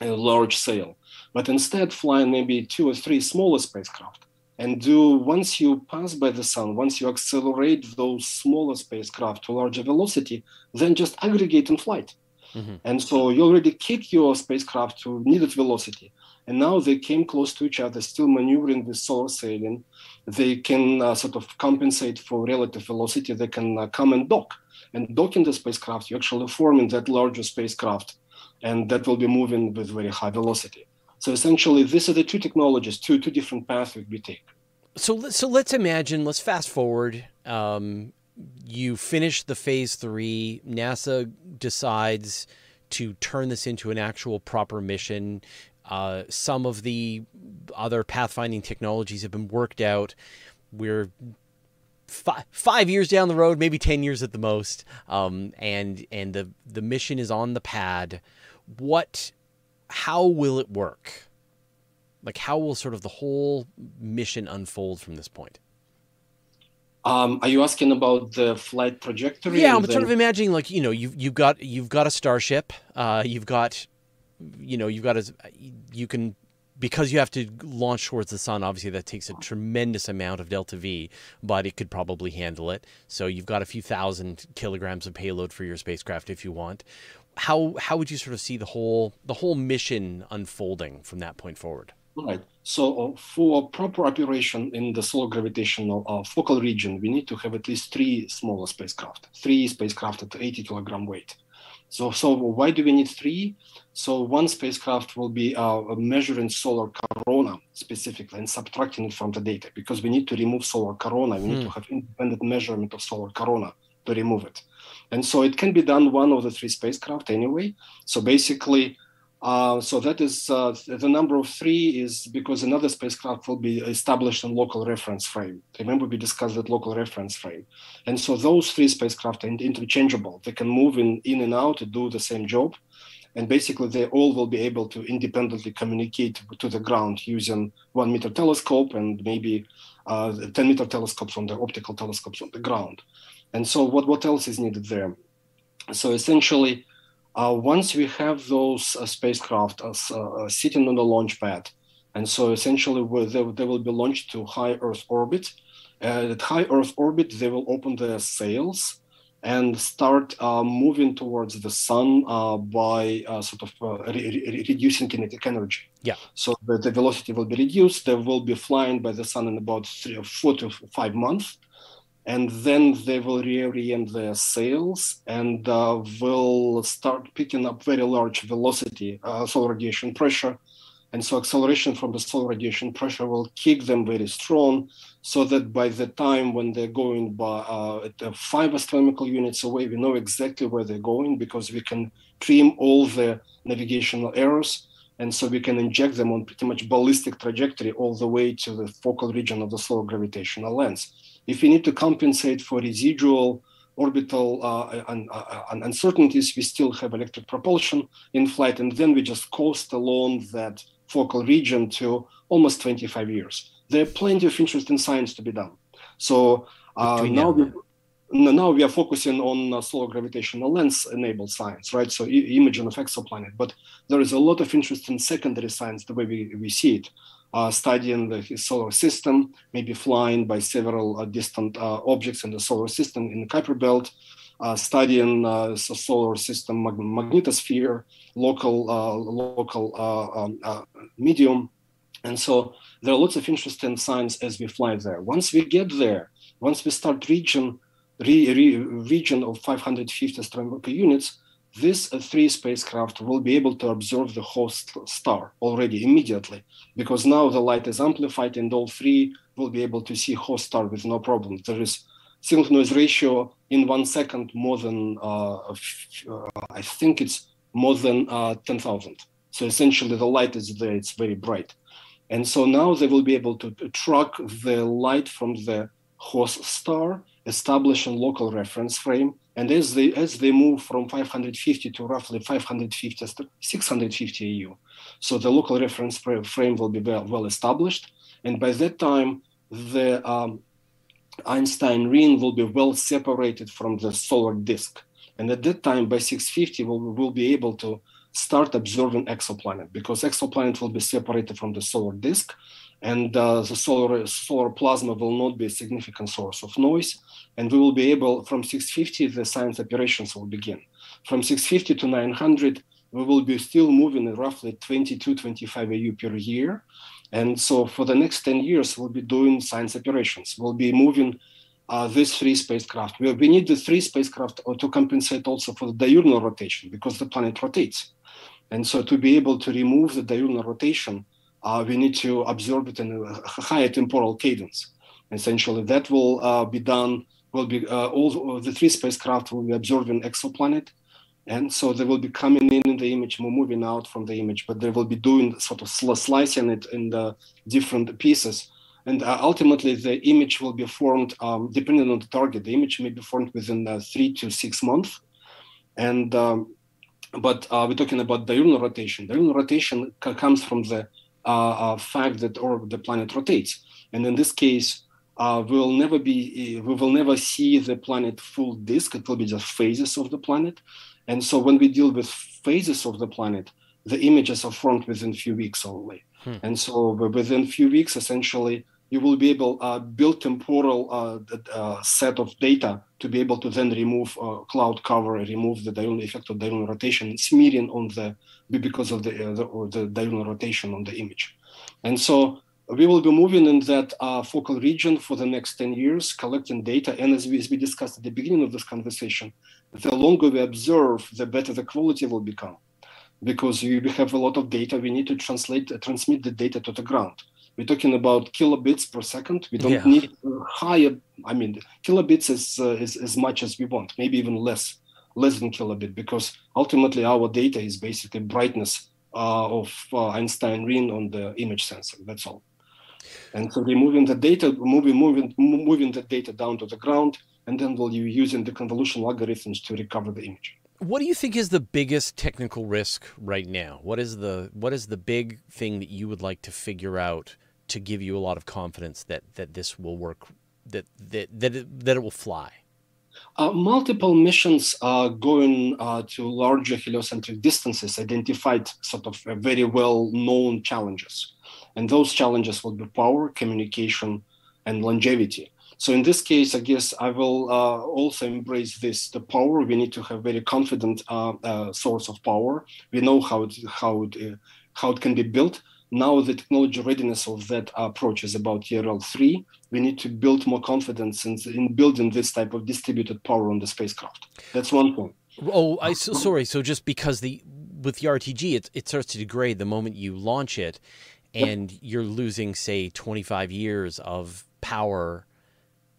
uh, large sail, but instead flying maybe two or three smaller spacecraft. And do once you pass by the sun, once you accelerate those smaller spacecraft to larger velocity, then just aggregate in flight. Mm-hmm. And so you already kick your spacecraft to needed velocity. And now they came close to each other, still maneuvering with solar sailing. They can uh, sort of compensate for relative velocity. They can uh, come and dock. And docking the spacecraft, you're actually forming that larger spacecraft, and that will be moving with very high velocity. So essentially, these are the two technologies, two two different paths we take. So so let's imagine. Let's fast forward. Um, you finish the phase three. NASA decides to turn this into an actual proper mission. Uh, some of the other pathfinding technologies have been worked out. We're five, five years down the road, maybe ten years at the most, um, and and the the mission is on the pad. What? How will it work? Like, how will sort of the whole mission unfold from this point? Um, are you asking about the flight trajectory? Yeah, I'm sort of imagining like you know you've you've got you've got a starship, uh, you've got you know, you've got to, you can, because you have to launch towards the sun, obviously that takes a tremendous amount of delta V, but it could probably handle it. So you've got a few thousand kilograms of payload for your spacecraft if you want. How how would you sort of see the whole the whole mission unfolding from that point forward? Right. So uh, for proper operation in the solar gravitational uh, focal region, we need to have at least three smaller spacecraft, three spacecraft at 80 kilogram weight. So, so why do we need three? So one spacecraft will be uh, measuring solar corona specifically and subtracting it from the data because we need to remove solar corona. We need to hmm. have independent measurement of solar corona to remove it. And so it can be done one of the three spacecraft anyway. So basically, uh, so that is uh, the number of three is because another spacecraft will be established in local reference frame. Remember we discussed that local reference frame. And so those three spacecraft are interchangeable. They can move in, in and out to do the same job. And basically they all will be able to independently communicate to the ground using one meter telescope and maybe uh, 10 meter telescopes on the optical telescopes on the ground. And so what, what else is needed there? So essentially, once we have those uh, spacecraft uh, uh, sitting on the launch pad, and so essentially they, they will be launched to high Earth orbit. at high Earth orbit, they will open their sails and start uh, moving towards the sun uh, by uh, sort of re- re- reducing kinetic energy. Yeah. So the, the, velocity will be reduced. They will be flying by the sun in about three or four to five months and then they will reorient their sails and uh, will start picking up very large velocity uh, solar radiation pressure. And so acceleration from the solar radiation pressure will kick them very strong so that by the time when they're going by uh, five astronomical units away we know exactly where they're going because we can trim all the navigational errors. And so we can inject them on pretty much ballistic trajectory all the way to the focal region of the solar gravitational lens if we need to compensate for residual orbital uh, un- uh, uncertainties, we still have electric propulsion in flight, and then we just coast along that focal region to almost 25 years. There are plenty of interesting science to be done. So uh, now, we, now we are focusing on uh, solar gravitational lens enabled science, right? So I- imaging of exoplanet. But there is a lot of interest in secondary science, the way we, we see it uh, studying the solar system, maybe flying by several uh, distant uh, objects in the solar system in the Kuiper Belt, uh, studying uh, solar system mag- magnetosphere, local uh, local um, medium, and so there are lots of interesting science as we fly there. Once we get there, once we start reaching re, re, region of 550 astronomical units, this three spacecraft will be able to observe the host star already immediately because now the light is amplified and all three will be able to see host star with no problem. There is signal noise ratio in one second more than, uh, uh, I think it's more than uh, 10,000. So essentially the light is there, it's very bright. And so now they will be able to track the light from the host star, establish a local reference frame, and as they as they move from 550 to roughly 550 650 AU, so the local reference frame will be well, well established, and by that time the um, Einstein ring will be well separated from the solar disk, and at that time by 650 we'll, we'll be able to start observing exoplanet because exoplanet will be separated from the solar disk and uh, the solar, solar plasma will not be a significant source of noise. And we will be able, from 650, the science operations will begin. From 650 to 900, we will be still moving roughly 22, 25 AU per year. And so for the next 10 years, we'll be doing science operations. We'll be moving uh, these three spacecraft. We, we need the three spacecraft to compensate also for the diurnal rotation because the planet rotates. And so to be able to remove the diurnal rotation, uh, we need to observe it in a higher temporal cadence. Essentially, that will uh, be done, will be uh, all the three spacecraft will be observing exoplanet. And so they will be coming in in the image, moving out from the image, but they will be doing sort of slicing it in the different pieces. And uh, ultimately, the image will be formed, um, depending on the target. The image may be formed within uh, three to six months. And um, but uh, we're talking about diurnal rotation. Diurnal rotation comes from the uh, fact that or the planet rotates. And in this case, uh, we will never be we will never see the planet full disk. It will be just phases of the planet. And so when we deal with phases of the planet, the images are formed within a few weeks only. Hmm. And so within a few weeks, essentially, you will be able uh, build temporal uh, uh, set of data to be able to then remove uh, cloud cover, remove the diurnal effect of diurnal rotation, smearing on the because of the, uh, the, the diurnal rotation on the image. And so we will be moving in that uh, focal region for the next 10 years, collecting data. And as we, as we discussed at the beginning of this conversation, the longer we observe, the better the quality will become. Because we have a lot of data, we need to translate, transmit the data to the ground we're talking about kilobits per second. We don't yeah. need higher. I mean, kilobits is, uh, is as much as we want, maybe even less, less than kilobit, because ultimately our data is basically brightness uh, of uh, Einstein ring on the image sensor. That's all. And so we're moving the data, moving, moving, moving the data down to the ground, and then we'll be using the convolutional algorithms to recover the image. What do you think is the biggest technical risk right now? What is the what is the big thing that you would like to figure out to give you a lot of confidence that that this will work, that that that it, that it will fly? Uh, multiple missions are going uh, to larger heliocentric distances identified sort of very well known challenges. And those challenges will be power, communication, and longevity. So in this case, I guess I will uh, also embrace this. The power we need to have very confident uh, uh, source of power. We know how it, how it, uh, how it can be built, now the technology readiness of that approach is about TRL3. We need to build more confidence in, in building this type of distributed power on the spacecraft. That's one thing. Oh, I so sorry. So just because the with the RTG, it it starts to degrade the moment you launch it, and yep. you're losing say 25 years of power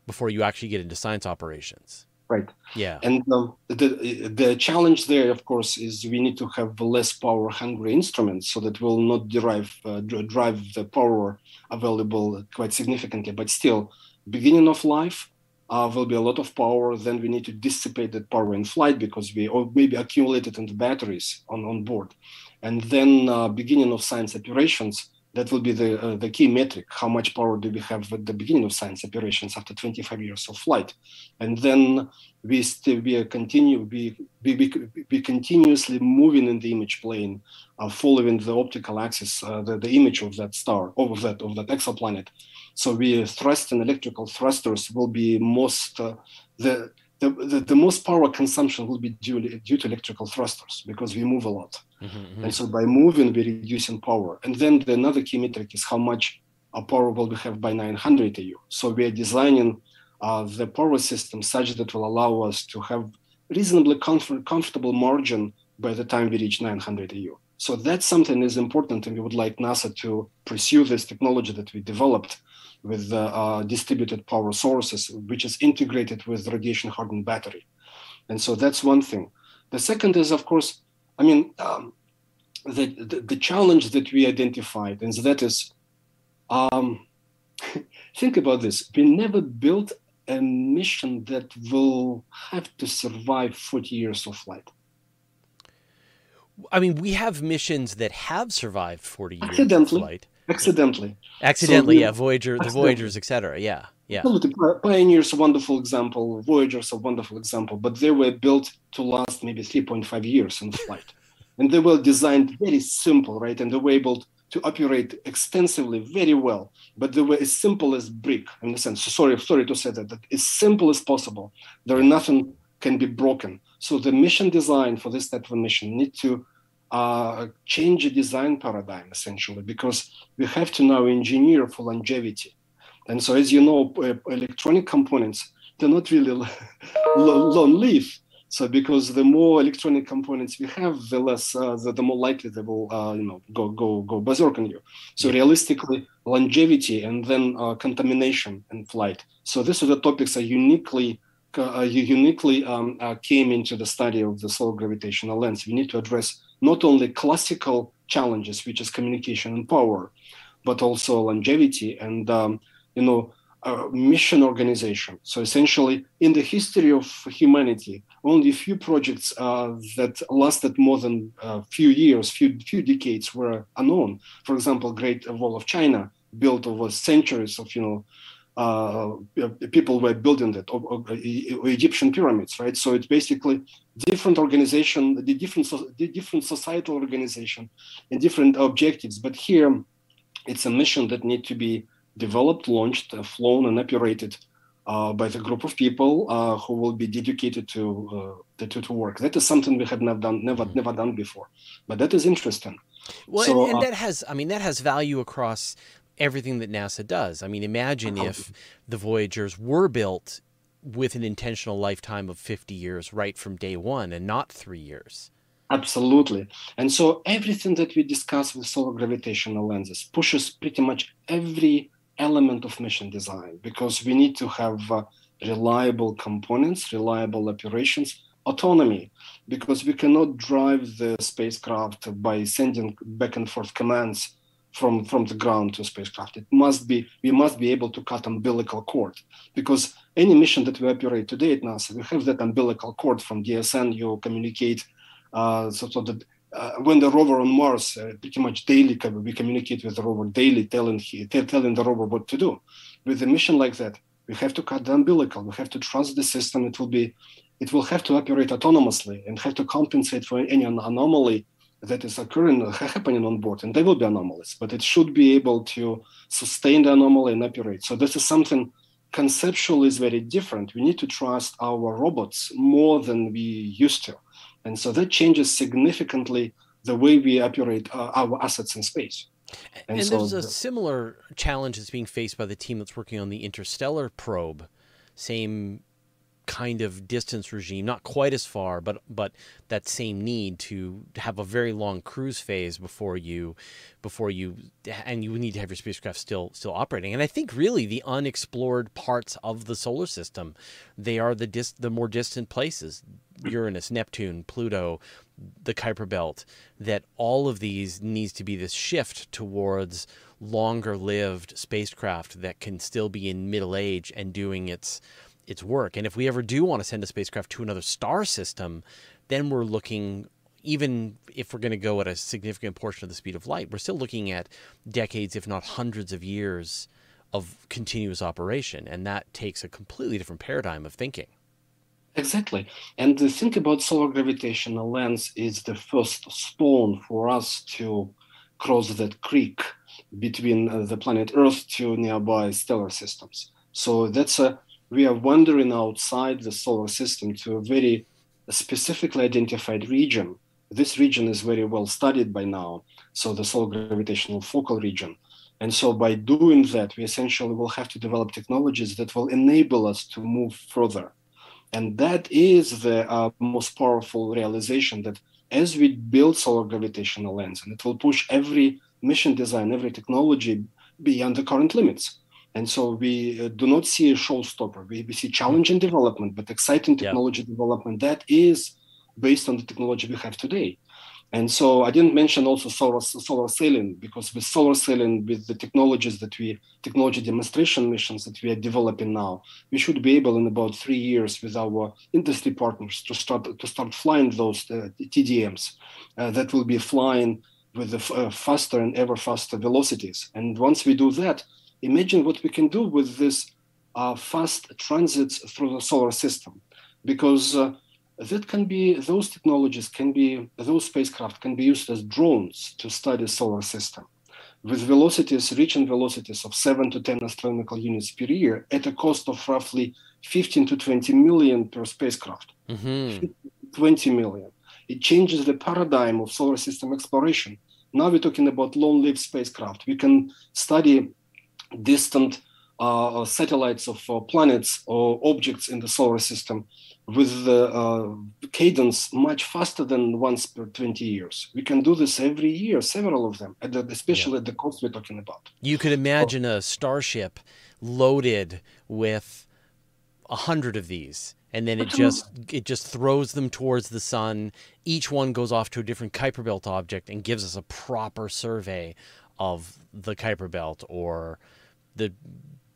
before you actually get into science operations right? Yeah. And um, the the challenge there of course is we need to have less power hungry instruments so that will not derive uh, drive the power available quite significantly. But still beginning of life uh, will be a lot of power then we need to dissipate that power in flight because we or maybe accumulate it in the batteries on, on board. And then uh, beginning of science operations that will be the, uh, the key metric. How much power do we have at the beginning of science operations after 25 years of flight? And then we still we continue we, we, we, continuously moving in the image plane, uh, following the optical axis, uh, the, the image of that star, of that of that exoplanet. So we thrust and electrical thrusters will be most uh, the the, the, the, most power consumption will be due, due to electrical thrusters because we move a lot. Mm-hmm, mm-hmm. And so by moving, we're reducing power. And then the another key metric is how much power will we have by 900 AU. So we are designing uh, the power system such that will allow us to have reasonably comfort, comfortable margin by the time we reach 900 AU. So that's something is important, and we would like NASA to pursue this technology that we developed with uh, uh, distributed power sources, which is integrated with radiation hardened battery. And so that's one thing. The second is, of course, I mean, um, the, the, the, challenge that we identified, and that is, um, think about this. We never built a mission that will have to survive 40 years of flight. I mean, we have missions that have survived 40 years of flight. Accidentally. Accidentally, so, yeah. Voyager, the Voyagers, etc. Yeah, yeah. Pioneer's a wonderful example. Voyager's a wonderful example, but they were built to last maybe 3.5 years in flight, and they were designed very simple, right? And they were able to operate extensively very well, but they were as simple as brick in the sense. So sorry, sorry to say that, that as simple as possible. There nothing can be broken. So the mission design for this type of mission need to uh, change the design paradigm essentially because we have to now engineer for longevity. And so, as you know, electronic components they're not really long-lived. So, because the more electronic components we have, the less, uh, the, the, more likely they will, uh, you know, go go go berserk on you. So, realistically, longevity and then uh, contamination and flight. So, these are the topics that uniquely uh, uniquely um, uh, came into the study of the solar gravitational lens. We need to address not only classical challenges, which is communication and power, but also longevity and um, you know uh, mission organization. So essentially, in the history of humanity, only a few projects uh, that lasted more than a few years, few few decades, were unknown. For example, Great Wall of China, built over centuries of you know uh, people were building that, or, or, or, Egyptian pyramids, right? So it's basically different organization, the different, the different societal organization, and different objectives. But here, it's a mission that need to be developed, launched, uh, flown, and operated uh, by the group of people uh, who will be dedicated to, uh, to to work. That is something we have never done, never never done before. But that is interesting. Well, so, and, and uh, that has, I mean, that has value across everything that NASA does. I mean, imagine if the Voyagers were built with an intentional lifetime of 50 years right from day one and not three years. Absolutely. And so everything that we discuss with solar gravitational lenses pushes pretty much every element of mission design because we need to have uh, reliable components, reliable operations, autonomy, because we cannot drive the spacecraft by sending back and forth commands from from the ground to spacecraft. It must be we must be able to cut umbilical cord because any mission that we operate today at NASA, we have that umbilical cord from DSN. You communicate uh, so, so that uh, when the rover on Mars, uh, pretty much daily, we communicate with the rover daily, telling telling the rover what to do. With a mission like that, we have to cut the umbilical. We have to trust the system. It will be, it will have to operate autonomously and have to compensate for any anomaly that is occurring happening on board and they will be anomalies but it should be able to sustain the anomaly and operate. So this is something conceptual is very different. We need to trust our robots more than we used to. And so that changes significantly the way we operate uh, our assets in space. And, and so there's a the, similar challenge that's being faced by the team that's working on the interstellar probe. Same kind of distance regime, not quite as far, but but that same need to have a very long cruise phase before you before you and you need to have your spacecraft still still operating. And I think really the unexplored parts of the solar system, they are the dis, the more distant places, Uranus, Neptune, Pluto, the Kuiper Belt, that all of these needs to be this shift towards longer lived spacecraft that can still be in middle age and doing its its work. And if we ever do want to send a spacecraft to another star system, then we're looking even if we're going to go at a significant portion of the speed of light, we're still looking at decades, if not hundreds of years of continuous operation. And that takes a completely different paradigm of thinking. Exactly. And the thing about solar gravitational lens is the first stone for us to cross that creek between uh, the planet Earth to nearby stellar systems. So that's a we are wandering outside the solar system to a very specifically identified region. This region is very well studied by now, so the solar gravitational focal region. And so by doing that, we essentially will have to develop technologies that will enable us to move further. And that is the uh, most powerful realization that as we build solar gravitational lens, and it will push every mission design, every technology beyond the current limits. And so we uh, do not see a showstopper. We, we see challenging development, but exciting technology yeah. development that is based on the technology we have today. And so I didn't mention also solar, solar sailing because with solar sailing, with the technologies that we, technology demonstration missions that we are developing now, we should be able in about three years with our industry partners to start to start flying those uh, TDMs uh, that will be flying with the uh, faster and ever faster velocities. And once we do that, imagine what we can do with this uh, fast transits through the solar system, because uh, that can be those technologies can be those spacecraft can be used as drones to study solar system with velocities reaching velocities of 7 to 10 astronomical units per year at a cost of roughly 15 to 20 million per spacecraft. Mm-hmm. 20 million. It changes the paradigm of solar system exploration. Now we're talking about long-lived spacecraft. We can study distant uh, satellites of uh, planets or objects in the solar system with the uh, cadence much faster than once per 20 years. We can do this every year, several of them, at especially yeah. at the cost we're talking about. You could imagine a starship loaded with a hundred of these and then it just it just throws them towards the sun each one goes off to a different kuiper belt object and gives us a proper survey of the kuiper belt or the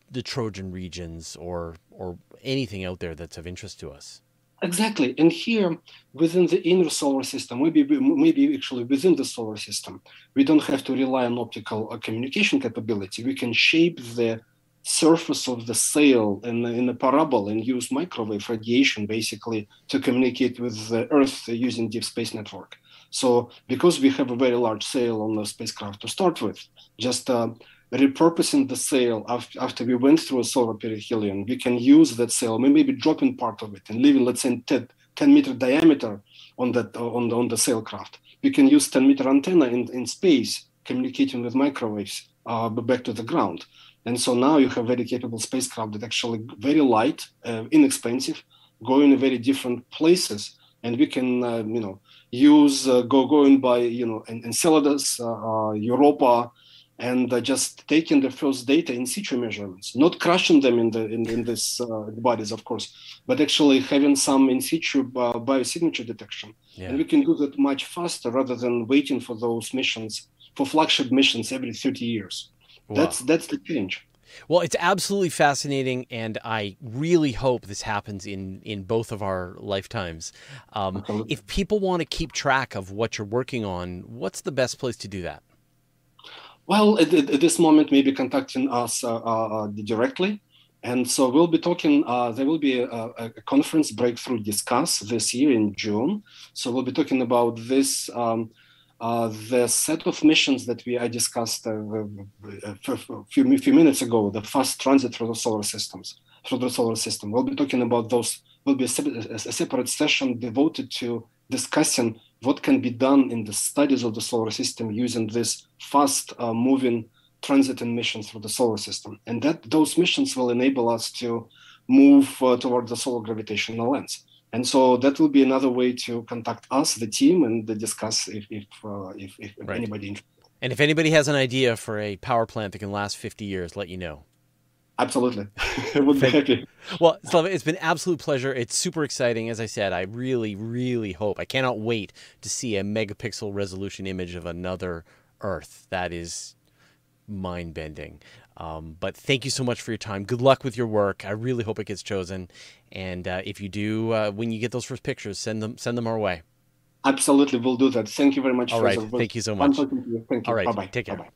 the Trojan regions or or anything out there that's of interest to us. Exactly, and here within the inner solar system, maybe maybe actually within the solar system, we don't have to rely on optical uh, communication capability. We can shape the surface of the sail in, in a parabola and use microwave radiation basically to communicate with the Earth using Deep Space Network. So because we have a very large sail on the spacecraft to start with, just uh, repurposing the sail after, we went through a solar perihelion, we can use that sail, maybe dropping part of it and leaving, let's say, 10, 10 meter diameter on that on the, on the sailcraft. We can use 10 meter antenna in, in space, communicating with microwaves uh, back to the ground. And so now you have very capable spacecraft that actually very light, uh, inexpensive, go in very different places, and we can, uh, you know, use uh, go going by, you know, Enceladus, uh, uh, Europa, and uh, just taking the first data in situ measurements, not crushing them in the in, in this uh, bodies, of course, but actually having some in situ uh, biosignature detection. Yeah. And we can do that much faster rather than waiting for those missions for flagship missions every 30 years. Wow. That's that's the change. Well, it's absolutely fascinating, and I really hope this happens in in both of our lifetimes. Um, if people want to keep track of what you're working on, what's the best place to do that? Well, at, at this moment, maybe contacting us uh, uh, directly. And so we'll be talking, uh, there will be a, a, conference, Breakthrough Discuss, this year in June. So we'll be talking about this, um, uh, the set of missions that we I discussed uh, a few, few minutes ago, the fast transit through the solar systems, through the solar system. We'll be talking about those, will be a, a separate session devoted to discussing what can be done in the studies of the solar system using this fast uh, moving transit missions for the solar system. And that those missions will enable us to move uh, toward the solar gravitational lens. And so that will be another way to contact us, the team, and discuss if if uh, if, if right. anybody interested. And if anybody has an idea for a power plant that can last 50 years, let you know. Absolutely. would be happy. Well, Slava, it's been absolute pleasure. It's super exciting. As I said, I really, really hope, I cannot wait to see a megapixel resolution image of another Earth. That is mind bending. Um, but thank you so much for your time. Good luck with your work. I really hope it gets chosen. And uh, if you do, uh, when you get those first pictures, send them send them our way. Absolutely, we'll do that. Thank you very much. All right. Thank you so much. Thank you. All right. Bye-bye. Take care. Bye-bye.